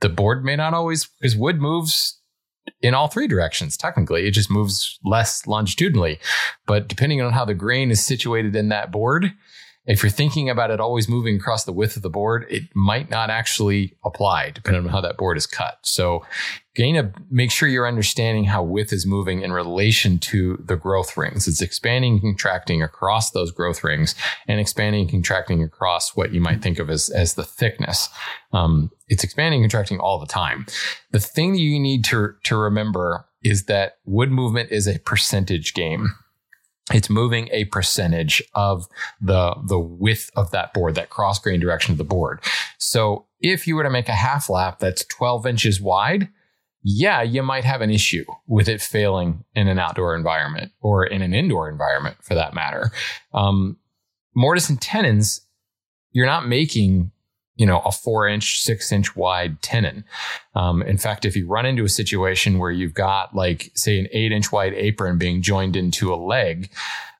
S4: the board may not always, because wood moves in all three directions. Technically, it just moves less longitudinally. But depending on how the grain is situated in that board, if you're thinking about it always moving across the width of the board, it might not actually apply depending on how that board is cut. So gain a make sure you're understanding how width is moving in relation to the growth rings. It's expanding and contracting across those growth rings and expanding and contracting across what you might think of as, as the thickness. Um, it's expanding and contracting all the time. The thing that you need to, to remember is that wood movement is a percentage game it's moving a percentage of the the width of that board, that cross grain direction of the board. So if you were to make a half lap that's 12 inches wide, yeah, you might have an issue with it failing in an outdoor environment or in an indoor environment for that matter. Um, mortise and tenons, you're not making you know, a four inch, six inch wide tenon. Um, in fact, if you run into a situation where you've got like, say, an eight inch wide apron being joined into a leg,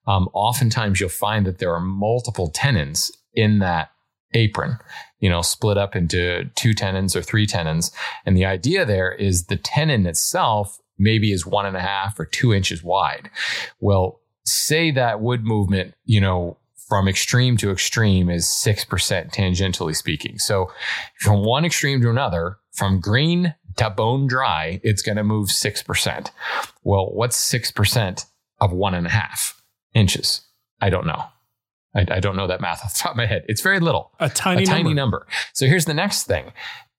S4: um, oftentimes you'll find that there are multiple tenons in that apron, you know, split up into two tenons or three tenons. And the idea there is the tenon itself maybe is one and a half or two inches wide. Well, say that wood movement, you know, from extreme to extreme is 6% tangentially speaking. So from one extreme to another, from green to bone dry, it's going to move 6%. Well, what's 6% of one and a half inches? I don't know. I, I, don't know that math off the top of my head. It's very little.
S2: A tiny,
S4: a tiny
S2: number.
S4: number. So here's the next thing.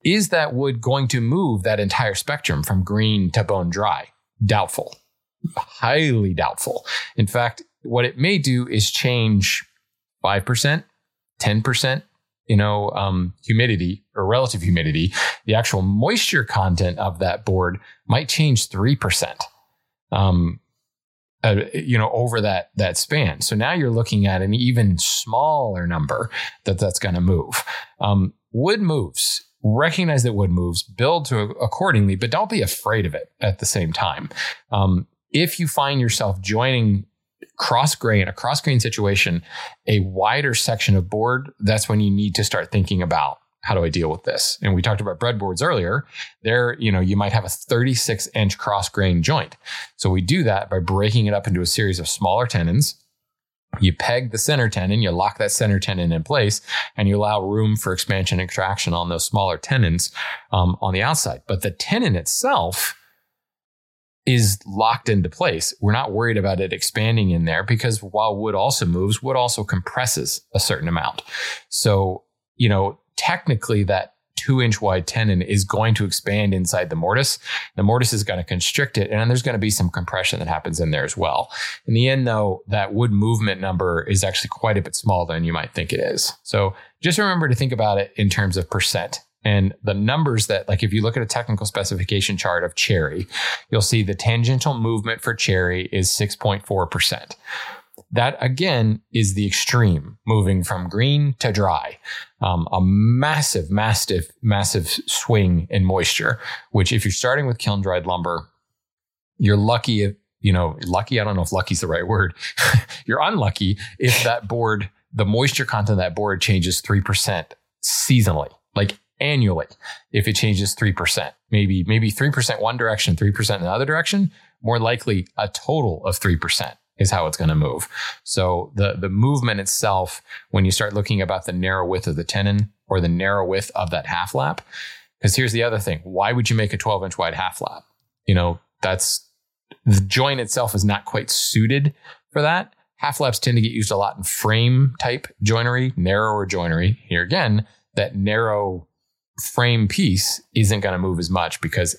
S4: Is that wood going to move that entire spectrum from green to bone dry? Doubtful. Highly doubtful. In fact, what it may do is change 5%, 10%, you know, um, humidity or relative humidity, the actual moisture content of that board might change 3%. Um, uh, you know, over that that span. So now you're looking at an even smaller number that that's going to move. Um, wood moves. Recognize that wood moves. Build to accordingly, but don't be afraid of it at the same time. Um, if you find yourself joining cross grain, a cross grain situation, a wider section of board, that's when you need to start thinking about how do I deal with this? And we talked about breadboards earlier. There, you know, you might have a 36 inch cross grain joint. So we do that by breaking it up into a series of smaller tenons. You peg the center tenon, you lock that center tenon in place, and you allow room for expansion and contraction on those smaller tenons um, on the outside. But the tenon itself, is locked into place. We're not worried about it expanding in there because while wood also moves, wood also compresses a certain amount. So, you know, technically that two inch wide tenon is going to expand inside the mortise. The mortise is going to constrict it, and there's going to be some compression that happens in there as well. In the end, though, that wood movement number is actually quite a bit smaller than you might think it is. So just remember to think about it in terms of percent. And the numbers that, like, if you look at a technical specification chart of cherry, you'll see the tangential movement for cherry is 6.4%. That again is the extreme moving from green to dry. Um, a massive, massive, massive swing in moisture, which if you're starting with kiln dried lumber, you're lucky if, you know, lucky, I don't know if lucky is the right word. you're unlucky if that board, the moisture content of that board changes 3% seasonally. Like annually if it changes 3%. Maybe, maybe 3% one direction, 3% in the other direction. More likely a total of 3% is how it's going to move. So the, the movement itself, when you start looking about the narrow width of the tenon or the narrow width of that half lap, because here's the other thing. Why would you make a 12 inch wide half lap? You know, that's the joint itself is not quite suited for that. Half laps tend to get used a lot in frame type joinery, narrower joinery. Here again, that narrow frame piece isn't going to move as much because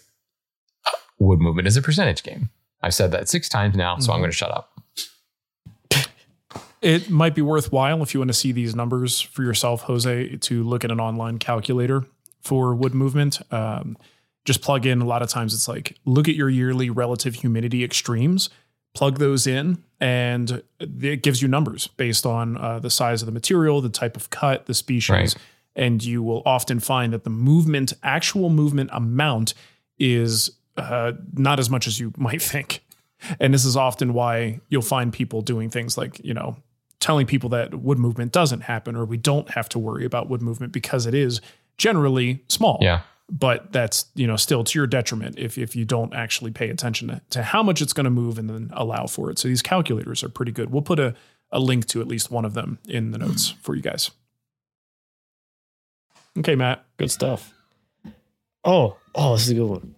S4: wood movement is a percentage game. I've said that six times now, so mm-hmm. I'm going to shut up.
S2: It might be worthwhile if you want to see these numbers for yourself, Jose, to look at an online calculator. for wood movement. Um, just plug in. A lot of times it's like look at your yearly relative humidity extremes, plug those in, and it gives you numbers based on uh, the size of the material, the type of cut, the species.
S4: Right.
S2: And you will often find that the movement, actual movement amount, is uh, not as much as you might think. And this is often why you'll find people doing things like, you know, telling people that wood movement doesn't happen or we don't have to worry about wood movement because it is generally small.
S4: Yeah.
S2: But that's, you know, still to your detriment if, if you don't actually pay attention to, to how much it's going to move and then allow for it. So these calculators are pretty good. We'll put a, a link to at least one of them in the notes for you guys. Okay, Matt.
S3: Good stuff. Oh, oh, this is a good one.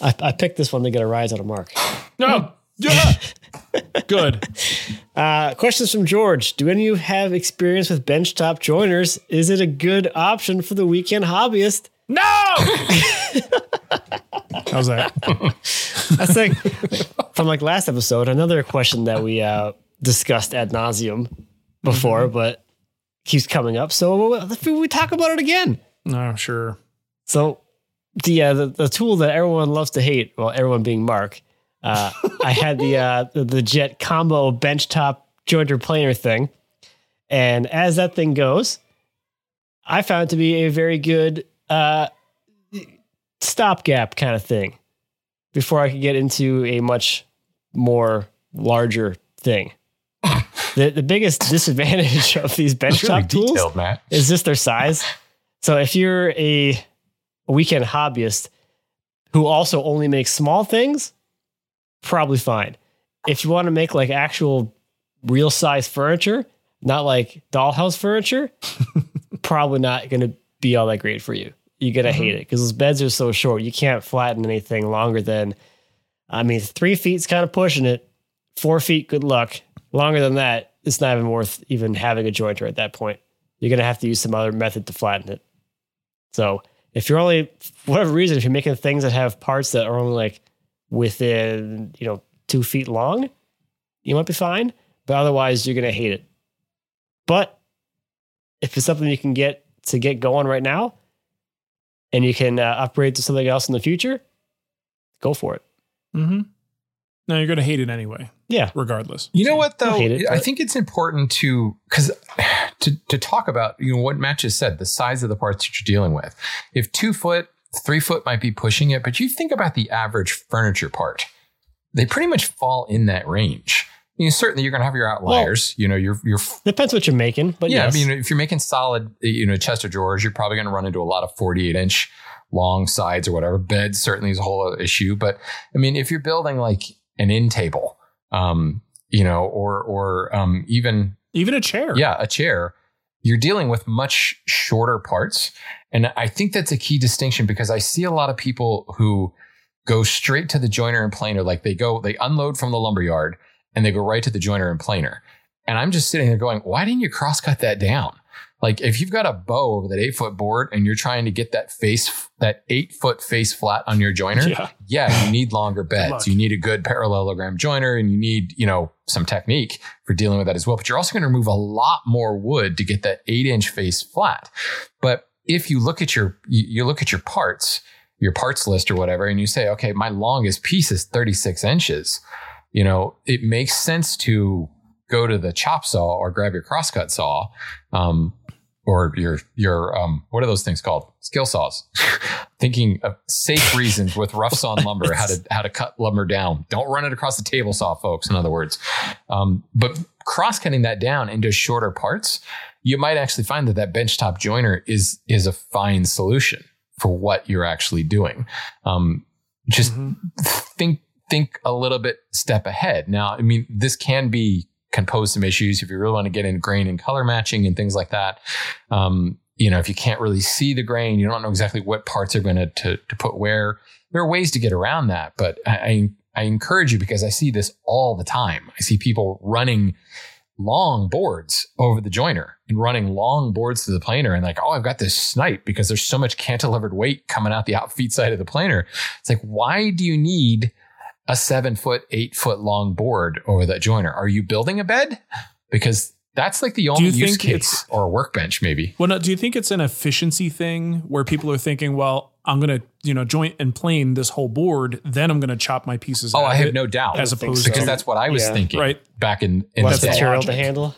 S3: I, I picked this one to get a rise out of Marc.
S2: No. Yeah. Good.
S3: Uh, questions from George. Do any of you have experience with benchtop joiners? Is it a good option for the weekend hobbyist?
S2: No. How's that?
S3: That's like from like last episode, another question that we uh, discussed ad nauseum before, but keeps coming up. So we talk about it again.
S2: No, sure.
S3: So the, uh, the the tool that everyone loves to hate, well, everyone being Marc, uh, I had the, uh, the the Jet Combo benchtop jointer planer thing, and as that thing goes, I found it to be a very good uh, stopgap kind of thing before I could get into a much more larger thing. The the biggest disadvantage of these
S4: It's really
S3: benchtop tools
S4: detailed, Matt.
S3: is just their size. So if you're a weekend hobbyist who also only makes small things, probably fine. If you want to make like actual real size furniture, not like dollhouse furniture, probably not going to be all that great for you. You're going to mm-hmm. hate it because those beds are so short. You can't flatten anything longer than, I mean, three feet's kind of pushing it. Four feet, good luck. Longer than that, it's not even worth even having a jointer at that point. You're going to have to use some other method to flatten it. So if you're only, whatever reason, if you're making things that have parts that are only like within, you know, two feet long, you might be fine. But otherwise, you're going to hate it. But if it's something you can get to get going right now and you can uh, upgrade to something else in the future, go for it.
S2: Mm-hmm. No, you're going to hate it anyway,
S3: Yeah.
S2: regardless.
S4: You know what though?
S3: hate it,
S4: I think it's important to because to to talk about you know what Matt just said, the size of the parts that you're dealing with. If two foot, three foot might be pushing it, but you think about the average furniture part, they pretty much fall in that range. You know, certainly you're going to have your outliers. you know, your your
S3: Depends what you're making, but
S4: yeah.
S3: yes.
S4: I mean, if you're making solid, you know, chest of drawers, you're probably going to run into a lot of 48 inch long sides or whatever. Beds certainly is a whole other issue. But I mean, if you're building like an end table, um, you know, or or um, even
S2: Even a chair.
S4: yeah, a chair, you're dealing with much shorter parts. And I think that's a key distinction because I see a lot of people who go straight to the joiner and planer. Like they go, they unload from the lumber yard and they go right to the joiner and planer. And I'm just sitting there going, why didn't you cross cut that down? Like if you've got a bow over that eight foot board and you're trying to get that face, that eight foot face flat on your joiner,
S2: Yeah.
S4: yeah, you need longer beds. You need a good parallelogram joiner and you need, you know, some technique for dealing with that as well. But you're also going to remove a lot more wood to get that eight inch face flat. But if you look at your, you, you look at your parts, your parts list or whatever, and you say, okay, my longest piece is 36 inches, you know, it makes sense to go to the chop saw or grab your crosscut saw. Um, or your your um what are those things called? Skill saws. Thinking of safe reasons with rough sawn lumber how to how to cut lumber down. Don't run it across the table saw folks in other words. Um, but cross cutting that down into shorter parts you might actually find that that benchtop joiner is is a fine solution for what you're actually doing. Um, just think think a little bit step ahead. Now i mean this can be can pose some issues if you really want to get in grain and color matching and things like that. Um, you know if you can't really see the grain you don't know exactly what parts are going to to put where. There are ways to get around that but I, I encourage you because i see this all the time. I see people running long boards over the joiner and running long boards to the planer and like, oh, I've got this snipe because there's so much cantilevered weight coming out the out feet side of the planer. It's like, why do you need a seven foot, eight foot long board over that joiner? Are you building a bed? Because That's like the only use
S2: think
S4: case or a workbench, maybe.
S2: Well, no, do you think it's an efficiency thing where people are thinking, well, I'm going to, you know, joint and plane this whole board, then I'm going to chop my pieces
S4: Oh,
S2: out
S4: I have
S2: it,
S4: no doubt.
S2: as opposed
S4: because
S2: to
S4: that's what I was
S3: Yeah.
S4: thinking
S2: Right.
S4: back in, in
S3: Less
S4: the day.
S3: material to handle.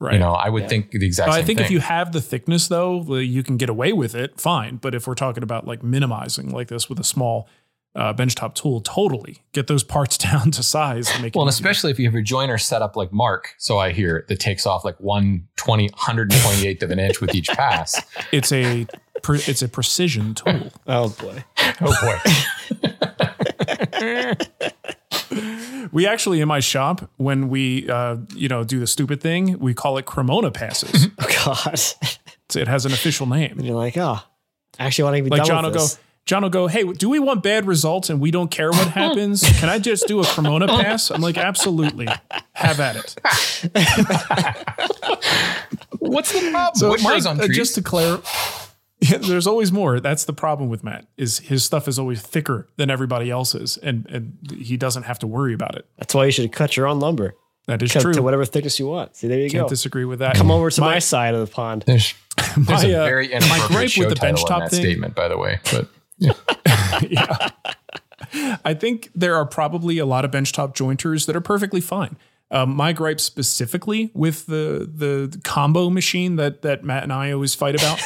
S2: right.
S4: You know, I would think the exact
S2: I think
S4: thing.
S2: if you have the thickness though, you can get away with it, fine. But if we're talking about like minimizing like this with a small uh, benchtop tool, totally get those parts down to size to make
S4: well,
S2: it
S4: and especially if you have your joiner set up like Marc, so I hear that takes off like 120, 128th of an inch with each pass.
S2: it's a pre- it's a precision tool.
S3: Oh boy.
S4: Oh boy.
S2: We actually in my shop when we uh, you know do the stupid thing, we call it Cremona passes.
S3: Oh god.
S2: it has an official name.
S3: and you're like, oh, I actually want to be
S2: Like
S3: done
S2: John will
S3: with
S2: go,
S3: this.
S2: John will go, hey, do we want bad results and we don't care what happens? Can I just do a Cremona pass? I'm like, absolutely, have at it.
S4: What's the problem?
S2: So
S4: Wood
S2: Mike,
S4: on
S2: uh, just to clarify, yeah, there's always more. That's the problem with Matt is his stuff is always thicker than everybody else's, and and he doesn't have to worry about it.
S3: That's why you should cut your own lumber.
S2: That is
S3: Cut
S2: true.
S3: to whatever thickness you want. See, there you
S2: Can't
S3: go.
S2: disagree with that.
S3: Come over to my,
S2: My-
S3: side of the pond.
S4: there's there's
S2: My,
S4: a
S2: uh,
S4: very
S2: my
S4: inappropriate
S2: gripe
S4: show
S2: with the
S4: title
S2: benchtop
S4: that
S2: thing-
S4: statement, by the way. But
S2: yeah. I think there are probably a lot of benchtop jointers that are perfectly fine. Um, my gripe specifically with the the combo machine that that Matt and I always fight about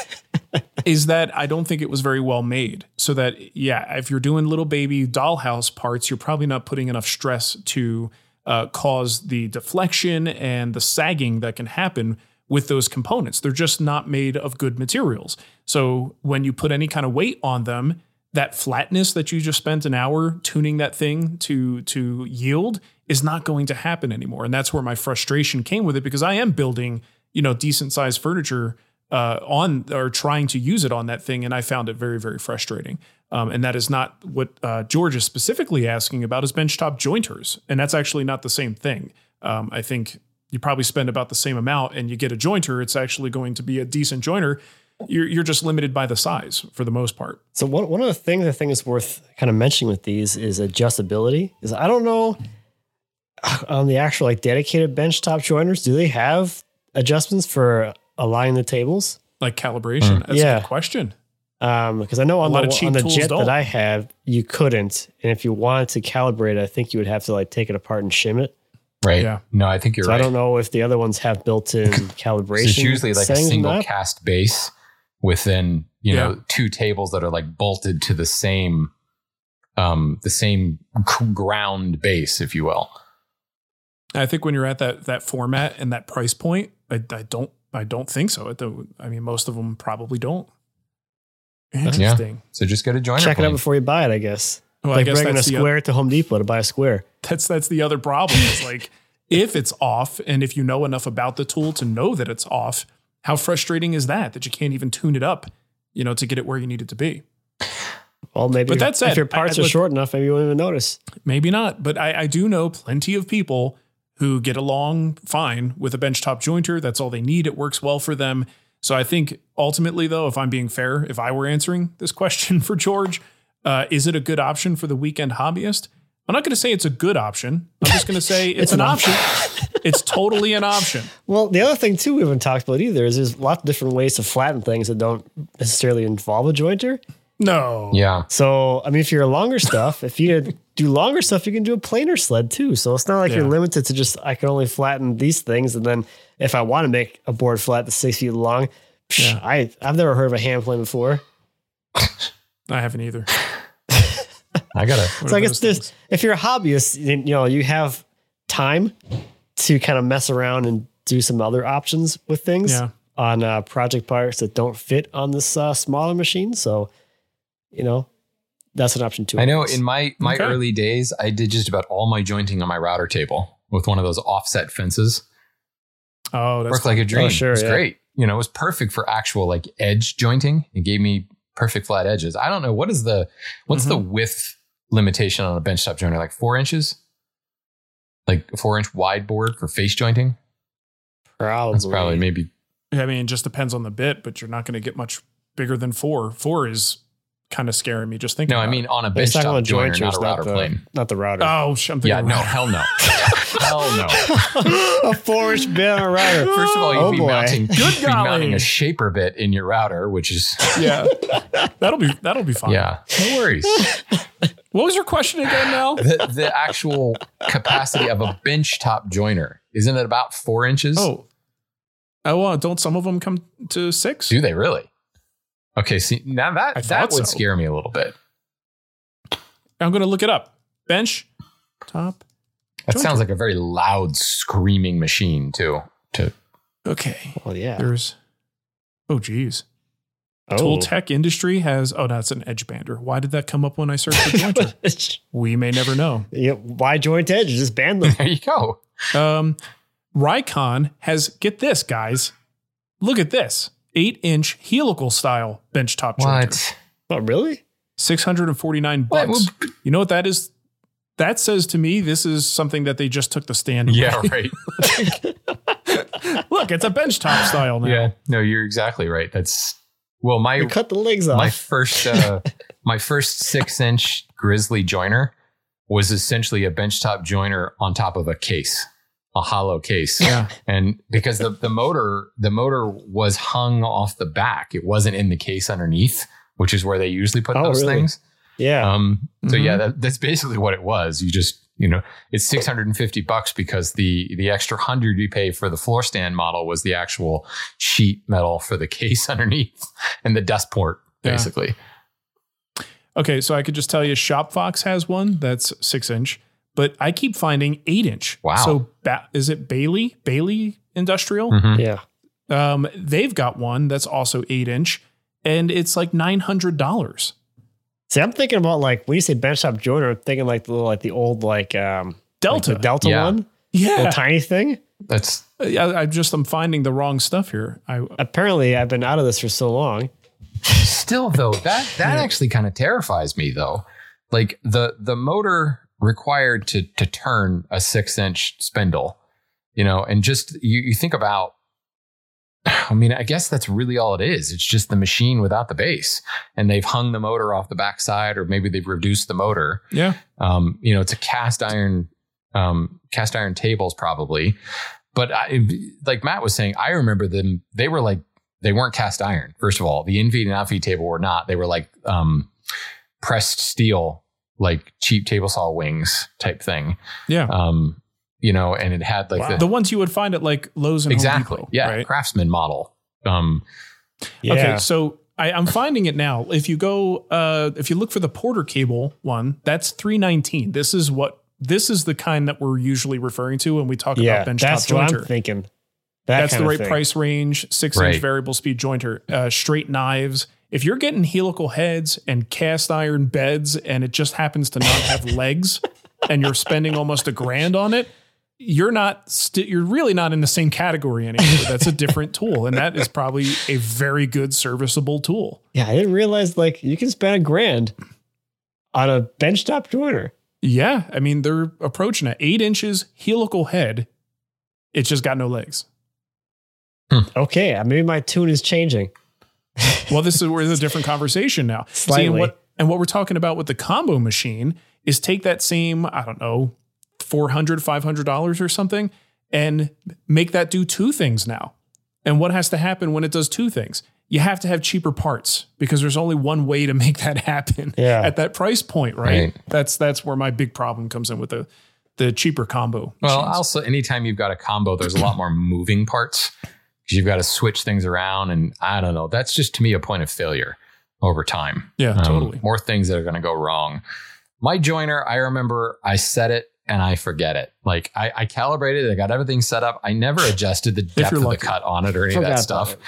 S2: is that I don't think it was very well made. So that yeah, if you're doing little baby dollhouse parts, you're probably not putting enough stress to uh, cause the deflection and the sagging that can happen with those components. They're just not made of good materials. So when you put any kind of weight on them, that flatness that you just spent an hour tuning that thing to to yield is not going to happen anymore. And that's where my frustration came with it because I am building, you know, decent sized furniture uh, on or trying to use it on that thing, and I found it very very frustrating. Um, and that is not what uh, George is specifically asking about is benchtop jointers, and that's actually not the same thing. Um, I think you probably spend about the same amount, and you get a jointer, it's actually going to be a decent jointer. You're you're just limited by the size for the most part.
S3: So one one of the things I think is worth kind of mentioning with these is adjustability. Is I don't know on the actual like dedicated benchtop joiners, do they have adjustments for aligning the tables?
S2: Like calibration, that's a
S3: Yeah.
S2: good question.
S3: Um, because I know on
S2: A lot
S3: the,
S2: of cheap
S3: on the jet
S2: don't.
S3: that I have, you couldn't, and if you wanted to calibrate, I think you would have to like take it apart and shim it.
S4: Right.
S2: Yeah.
S4: No, I think you're
S3: so
S4: right.
S3: I don't know if the other ones have built-in calibration.
S4: It's usually like a single
S3: that.
S4: cast base within you
S2: Yeah.
S4: know two tables that are like bolted to the same um the same ground base if you will
S2: I think when you're at that that format and that price point, I, I don't I don't think so. I mean, most of them probably don't. Interesting.
S4: so just get a joiner
S3: Check it out before you buy it. I guess.
S2: Well, I
S3: like
S2: guess
S3: bringing a
S2: that's
S3: square to Home Depot to buy a square.
S2: that's that's the other problem. Is like if it's off, and if you know enough about the tool to know that it's off, how frustrating is that? That you can't even tune it up, you know, to get it where you need it to be.
S3: Well, maybe.
S2: But
S3: if-
S2: that
S3: if your parts
S2: I-
S3: are
S2: look-
S3: short enough, maybe you won't even notice.
S2: Maybe not, but I, I do know plenty of people who get along fine with a benchtop jointer. That's all they need. It works well for them. So I think ultimately, though, if I'm being fair, if I were answering this question for George, uh, is it a good option for the weekend hobbyist? I'm not going to say it's a good option. I'm just going to say it's, an, option. it's totally an option.
S3: Well, the other thing too we haven't talked about either is there's lots of different ways to flatten things that don't necessarily involve a jointer.
S2: No.
S4: yeah
S3: So, I mean, if you're a longer stuff, if you do longer stuff, you can do a planer sled too. So it's not like
S2: Yeah.
S3: you're limited to just I can only flatten these things, and then if I want to make a board flat that's six feet long, psh,
S2: Yeah.
S3: I I've never heard of a hand plane before.
S2: I haven't either.
S4: i gotta
S3: so I guess
S2: those
S3: this,
S2: things?
S3: if you're a hobbyist, you you know, you have time to kind of mess around and do some other options with things
S2: Yeah.
S3: on uh, project parts that don't fit on this uh, smaller machine. So, you know, that's an option too.
S4: i know in my my
S2: Okay.
S4: early days i did just about all my jointing on my router table with one of those offset fences
S2: Oh, that's
S4: worked like a dream
S3: sure,
S4: it was
S3: yeah.
S4: great you know it was perfect for actual like edge jointing it gave me perfect flat edges i don't know what is the what's the
S2: Mm-hmm.
S4: width limitation on a benchtop joiner like four inches like a four inch wide board for face jointing
S3: probably.
S4: that's probably maybe
S2: I mean, it just depends on the bit, but you're not going to get much bigger than four. Four is kind of scaring me just thinking.
S4: No, I mean on a
S3: But it's
S4: bench top joiner,
S3: jointers,
S4: not a router
S3: the,
S4: plane.
S3: not the router.
S2: Oh, sh- I'm thinking
S4: Yeah, no, hell no, hell no.
S3: a four inch bit on a router.
S4: First of all, you'd
S3: Oh,
S4: be
S3: boy.
S4: mounting,
S2: Good
S4: you'd be mounting a shaper bit in your router, which is
S2: yeah, that'll be that'll be fine.
S4: yeah, no worries.
S2: What was your question again? Now,
S4: the, the actual capacity of a bench top joiner isn't it about four inches?
S2: oh, oh, uh, don't some of them come to six?
S4: do they really? Okay, see now
S2: I
S4: that that would
S2: so.
S4: scare me a little bit.
S2: I'm going to look it up. Bench top.
S4: That
S2: Jointer.
S4: sounds like a very loud screaming machine too. To
S2: Okay,
S3: Well, yeah.
S2: there's. Oh, geez.
S3: Oh.
S2: Tool Tech Industry has. Oh, that's an edge bander. Why did that come up when I searched for jointer? we may never know.
S3: yeah, why joint edge? Just ban them.
S4: there you go.
S2: Um, Rikon has get this, guys. Look at this eight inch helical style benchtop jointer.
S4: What?
S3: oh, really?
S2: Six hundred and forty nine
S4: What?
S2: bucks. You know what that is? That says to me this is something that they just took the stand.
S4: Yeah,
S2: away.
S4: right.
S2: Look, it's a benchtop style now.
S4: Yeah, no, you're exactly right. That's well, my
S3: We cut the legs off.
S4: my first uh, my first six inch grizzly joiner was essentially a benchtop joiner on top of a case, a hollow case.
S2: Yeah.
S4: And because the, the motor the motor was hung off the back, it wasn't in the case underneath, which is where they usually put
S3: Oh,
S4: those
S3: really?
S4: things.
S3: yeah.
S4: Um, so
S2: Mhm.
S4: yeah, that, that's basically what it was. You just, you know, it's 650 bucks because the, the extra hundred you pay for the floor stand model was the actual sheet metal for the case underneath and the dust port,
S2: Yeah.
S4: basically.
S2: Okay, so I could just tell you ShopFox has one that's six inch, but I keep finding eight inch.
S4: Wow.
S2: So ba- is it Baileigh? Baileigh Industrial?
S4: Mhm.
S3: yeah.
S2: Um, they've got one that's also eight inch, and it's like nine hundred dollars.
S3: See, I'm thinking about like when you say benchtop joiner, I'm thinking like the little, like the old like um
S2: Delta.
S3: like Delta
S4: Yeah.
S3: one,
S2: Yeah,
S3: the tiny thing.
S4: That's
S2: I, I just I'm finding the wrong stuff here. I
S3: Apparently, I've been out of this for so long.
S4: still though, that, that actually kind of terrifies me though. Like the, the motor required to, to turn a six inch spindle, you know, and just you, you think about I mean, I guess that's really all it is. It's just the machine without the base. And they've hung the motor off the backside, or maybe they've reduced the motor.
S2: yeah
S4: Um, you know, it's a cast iron, um, cast iron tables probably. But I, like Matt was saying, I remember them. They were like, they weren't cast iron. First of all, the in feed and out feed table were not. They were like um, pressed steel, like cheap table saw wings type thing.
S2: yeah.
S4: Um, you know, and it had like
S3: Wow.
S4: the,
S2: the ones you would find at like Lowe's and Home
S4: exactly,
S2: Depot,
S4: yeah,
S2: right?
S4: craftsman model. Um,
S3: Yeah.
S2: Okay, so I, I'm finding it now. If you go, uh, if you look for the Porter cable one, that's 319. This is what this is the kind that we're usually referring to when we talk
S3: yeah,
S2: about benchtop
S3: that's what
S2: jointer.
S3: I'm thinking. That
S2: That's the right
S3: thing.
S2: price range. Six
S4: Right.
S2: inch variable speed jointer, uh, straight knives. If you're getting helical heads and cast iron beds, and it just happens to not have legs, and you're spending almost a grand on it, you're not. St- you're really not in the same category anymore. That's a different tool, and that is probably a very good serviceable tool.
S3: Yeah, I didn't realize like you can spend a grand on a benchtop joiner.
S2: Yeah, I mean they're approaching it. Eight inches helical head. It's just got no legs.
S3: Okay, uh, maybe my tune is changing.
S2: Well, this is where there's a different conversation now. See, and
S3: Slightly.
S2: what and what we're talking about with the combo machine is take that same, I don't know, 400 $500 or something and make that do two things now. And what has to happen when it does two things? You have to have cheaper parts because there's only one way to make that happen
S3: Yeah.
S2: at that price point, right?
S4: Right.
S2: That's that's where my big problem comes in with the the cheaper combo.
S4: Well,
S2: machines.
S4: also, anytime you've got a combo, there's a lot more moving parts because you've got to switch things around. And I don't know. That's just to me a point of failure over time.
S2: yeah,
S4: Um,
S2: totally.
S4: More things that are going to go wrong. My joiner, I remember I set it and I forget it. Like I, I calibrated, I got everything set up. I never adjusted the depth
S2: you're
S4: of the cut on it or any
S3: Forgot
S4: of that stuff.
S3: it.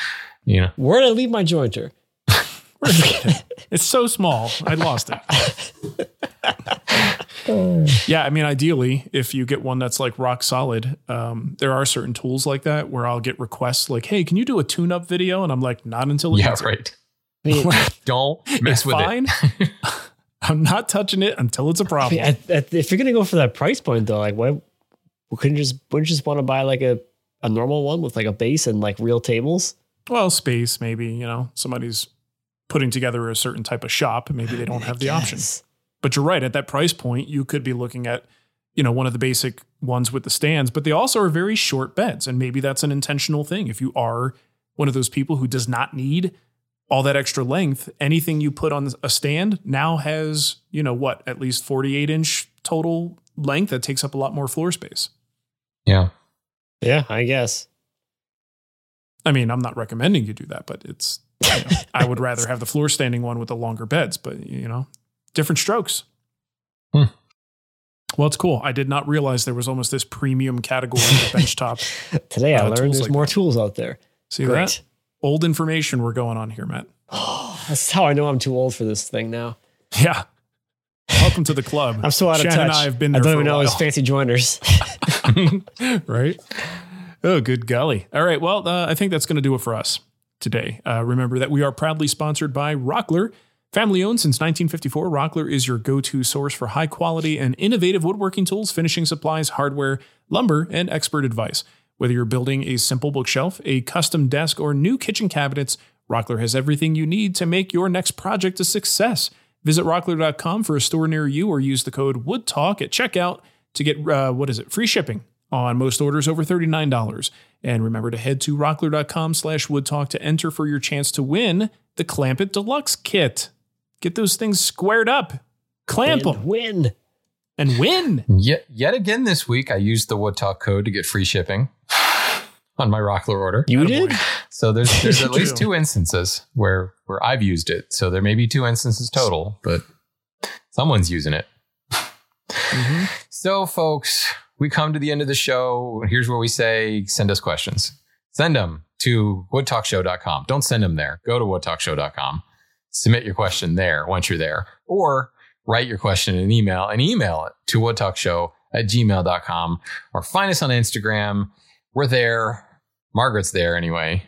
S4: You know,
S3: Where did I leave my jointer?
S2: It's so small. I lost it. yeah, I mean, ideally, if you get one that's like rock solid, um, there are certain tools like that where I'll get requests like, "Hey, can you do a tune-up video?" And I'm like, "Not until it
S4: yeah,
S2: gets it."
S4: right.
S3: I mean,
S4: Don't mess
S2: It's
S4: with
S2: fine.
S4: it.
S2: I'm not touching it until it's a problem.
S3: mean, at- at- if you're gonna go for that price point though, like why couldn't you just wouldn't you just want to buy like a, a normal one with like a base and like real tables?
S2: well, space maybe. You know, somebody's putting together a certain type of shop, maybe they don't have the option.
S3: Yes.
S2: But you're right. At that price point, you could be looking at, you know, one of the basic ones with the stands, but they also are very short beds. And maybe that's an intentional thing. If you are one of those people who does not need all that extra length, anything you put on a stand now has, you know, what, at least 48 inch total length that takes up a lot more floor space.
S4: Yeah.
S3: Yeah, I guess.
S2: I mean, I'm not recommending you do that, but it's, you know, I would rather have the floor standing one with the longer beds, but you know, different strokes.
S4: Hmm.
S2: Well, it's cool. I did not realize there was almost this premium category of benchtop.
S3: Today I
S2: Uh,
S3: learned there's
S2: like
S3: more
S2: that.
S3: tools out there.
S2: See
S3: Great.
S2: that? Old information we're going on here, Matt.
S3: That's how I know I'm too old for this thing now.
S2: Yeah. Welcome to the club.
S3: I'm so out of
S2: Shannon
S3: touch.
S2: and I have been
S3: I don't even know
S2: while.
S3: fancy joiners.
S2: right? Oh, good golly. All right. Well, uh, I think that's going to do it for us today. Uh, remember that we are proudly sponsored by Rockler. Family owned since 1954, Rockler is your go to source for high quality and innovative woodworking tools, finishing supplies, hardware, lumber, and expert advice. Whether you're building a simple bookshelf, a custom desk, or new kitchen cabinets, Rockler has everything you need to make your next project a success. Visit rockler.com for a store near you or use the code WOODTALK at checkout to get, uh, what is it, free shipping on most orders over $39. And remember to head to rockler.com slash woodtalk to enter for your chance to win the Clamp It Deluxe kit. Get those things squared up, clamp them,
S3: Win.
S2: and win.
S4: Yet, yet again this week, I used the Woodtalk code to get free shipping on my Rockler order.
S3: You did?
S4: So there's there's at least two instances where where I've used it. So there may be two instances total, but someone's using it. Mm-hmm. So folks, we come to the end of the show. Here's where we say send us questions. Send them to woodtalkshow.com. Don't send them there. Go to woodtalkshow.com. Submit your question there once you're there. Or write your question in an email and email it to woodtalkshow at gmail.com or find us on Instagram. We're there. Margaret's there anyway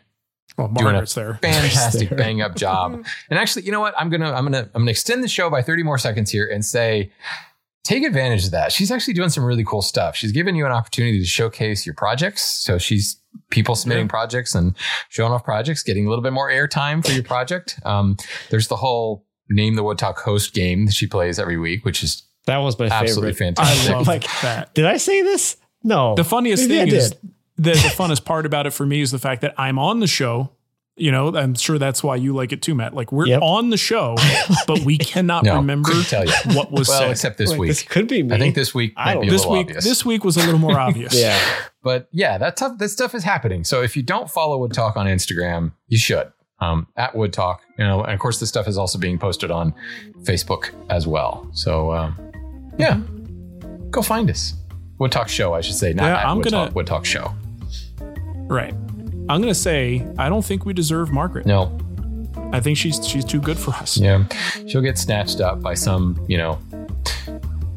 S2: Well, Margaret's there.
S4: fantastic
S3: There.
S4: bang up job. and actually, you know what? I'm gonna I'm gonna I'm gonna extend the show by 30 more seconds here and say take advantage of that. She's actually doing some really cool stuff. She's giving you an opportunity to showcase your projects. So she's people submitting
S2: Yeah.
S4: projects and showing off projects, getting a little bit more airtime for your project. Um, there's the whole name the Wood Talk host game that she plays every week, which is
S3: That was my
S4: absolutely
S3: favorite.
S4: Fantastic.
S2: I love
S3: Like-
S2: that.
S3: Did I say this? No.
S2: The funniest
S3: Maybe I
S2: thing is
S3: did.
S2: the, the funnest part about it for me is the fact that I'm on the show. You know, I'm sure that's why you like it too, Matt. Like we're
S3: Yep.
S2: on the show, but we cannot
S4: No,
S2: remember
S4: tell you.
S2: what was
S4: well,
S2: said.
S4: except this
S3: Like,
S4: week.
S3: This could be me.
S4: I think this week
S3: I
S4: might
S3: don't
S4: be a
S2: this week,
S4: obvious.
S2: this week was a little more obvious.
S3: Yeah.
S4: But yeah, that tough, that stuff is happening. So if you don't follow Wood Talk on Instagram, you should. Um, at Wood Talk, you know, and of course, this stuff is also being posted on Facebook as well. So um, yeah, go find us. Wood Talk Show, I should say, not
S2: Yeah,
S4: at
S2: I'm
S4: Wood
S2: gonna-
S4: Talk. Wood Talk Show.
S2: Right. I'm gonna say I don't think we deserve Margaret.
S4: No,
S2: I think she's she's too good for us.
S4: yeah, she'll get snatched up by some, you know,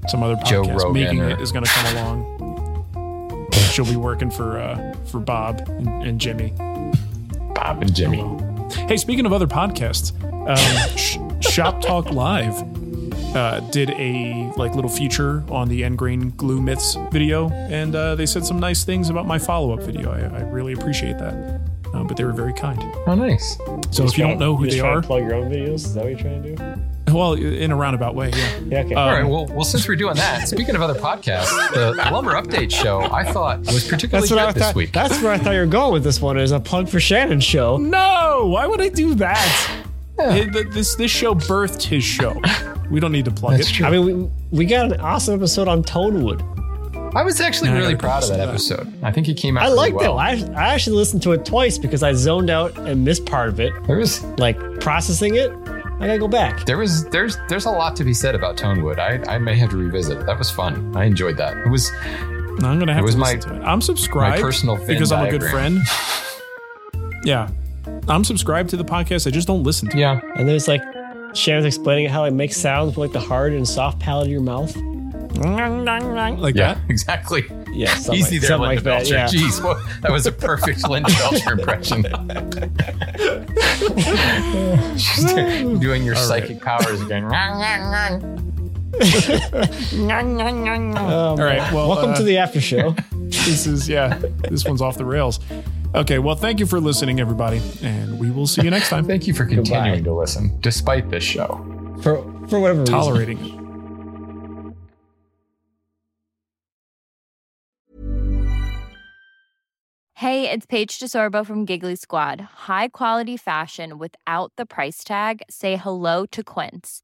S2: Some other
S4: Joe
S2: podcast
S4: Rogan
S2: making
S4: or-
S2: it is gonna come along. She'll be working for uh, for Bob and, and Jimmy.
S4: Bob and Jimmy.
S2: Hey, speaking of other podcasts, um, Shop Talk Live uh, did a like little feature on the end grain glue myths video, and uh, they said some nice things about my follow up video. I, I really appreciate that, uh, but they were very kind.
S4: Oh, nice.
S2: So if you don't know who
S3: just
S2: they are,
S3: plug your own videos. Is that what you're trying to do?
S2: well, in a roundabout way, yeah.
S3: Yeah. Okay.
S2: Uh,
S4: All right. Well, well, since we're doing that, speaking of other podcasts, the Lumber Update Show I thought was particularly
S3: that's what I
S4: good this
S3: thought.
S4: week.
S3: That's where I thought you were going with this one. Is a plug for Shannon's show.
S2: No, why would I do that? Hey, th- This this show birthed his show. We don't need to plug
S4: That's
S2: it.
S4: true.
S3: I mean, we, we got an awesome episode on Tonewood.
S4: I was actually
S2: Yeah,
S4: really proud of that
S2: that.
S4: episode. I think it came out.
S3: I
S4: really
S3: liked
S4: well.
S3: it. I, I actually listened to it twice because I zoned out and missed part of it.
S4: There was
S3: Like processing it, I gotta go back.
S4: there was there's there's a lot to be said about Tonewood. I I may have to revisit. That was fun. I enjoyed that. It was
S2: No, I'm gonna have
S4: It was
S2: to
S4: my-
S2: listen to it. I'm subscribed
S4: my personal Venn
S2: because I'm a good friend. Yeah, I'm subscribed to the podcast. I just don't listen to. it.
S4: yeah.
S3: And there's like Shannon's explaining how it makes sounds with like the hard and soft palate of your mouth.
S2: like
S4: Yeah,
S2: that.
S4: exactly.
S3: Yeah, something
S4: Easy
S3: like,
S4: there,
S3: something
S4: Linda
S3: like that.
S4: Belcher.
S3: Yeah.
S4: Jeez, what, that was a perfect Linda Belcher impression. She's doing your psychic powers again.
S3: Um,
S2: All right. Well,
S3: welcome
S2: uh,
S3: to the after show.
S2: this is yeah. This one's off the rails. Okay, well, thank you for listening, everybody, and we will see you next time.
S4: Thank you for continuing
S3: Goodbye.
S4: to listen, despite this show.
S3: For for whatever reason.
S2: Tolerating it.
S5: Hey, it's Paige DeSorbo from Giggly Squad. High quality fashion without the price tag. Say hello to Quince.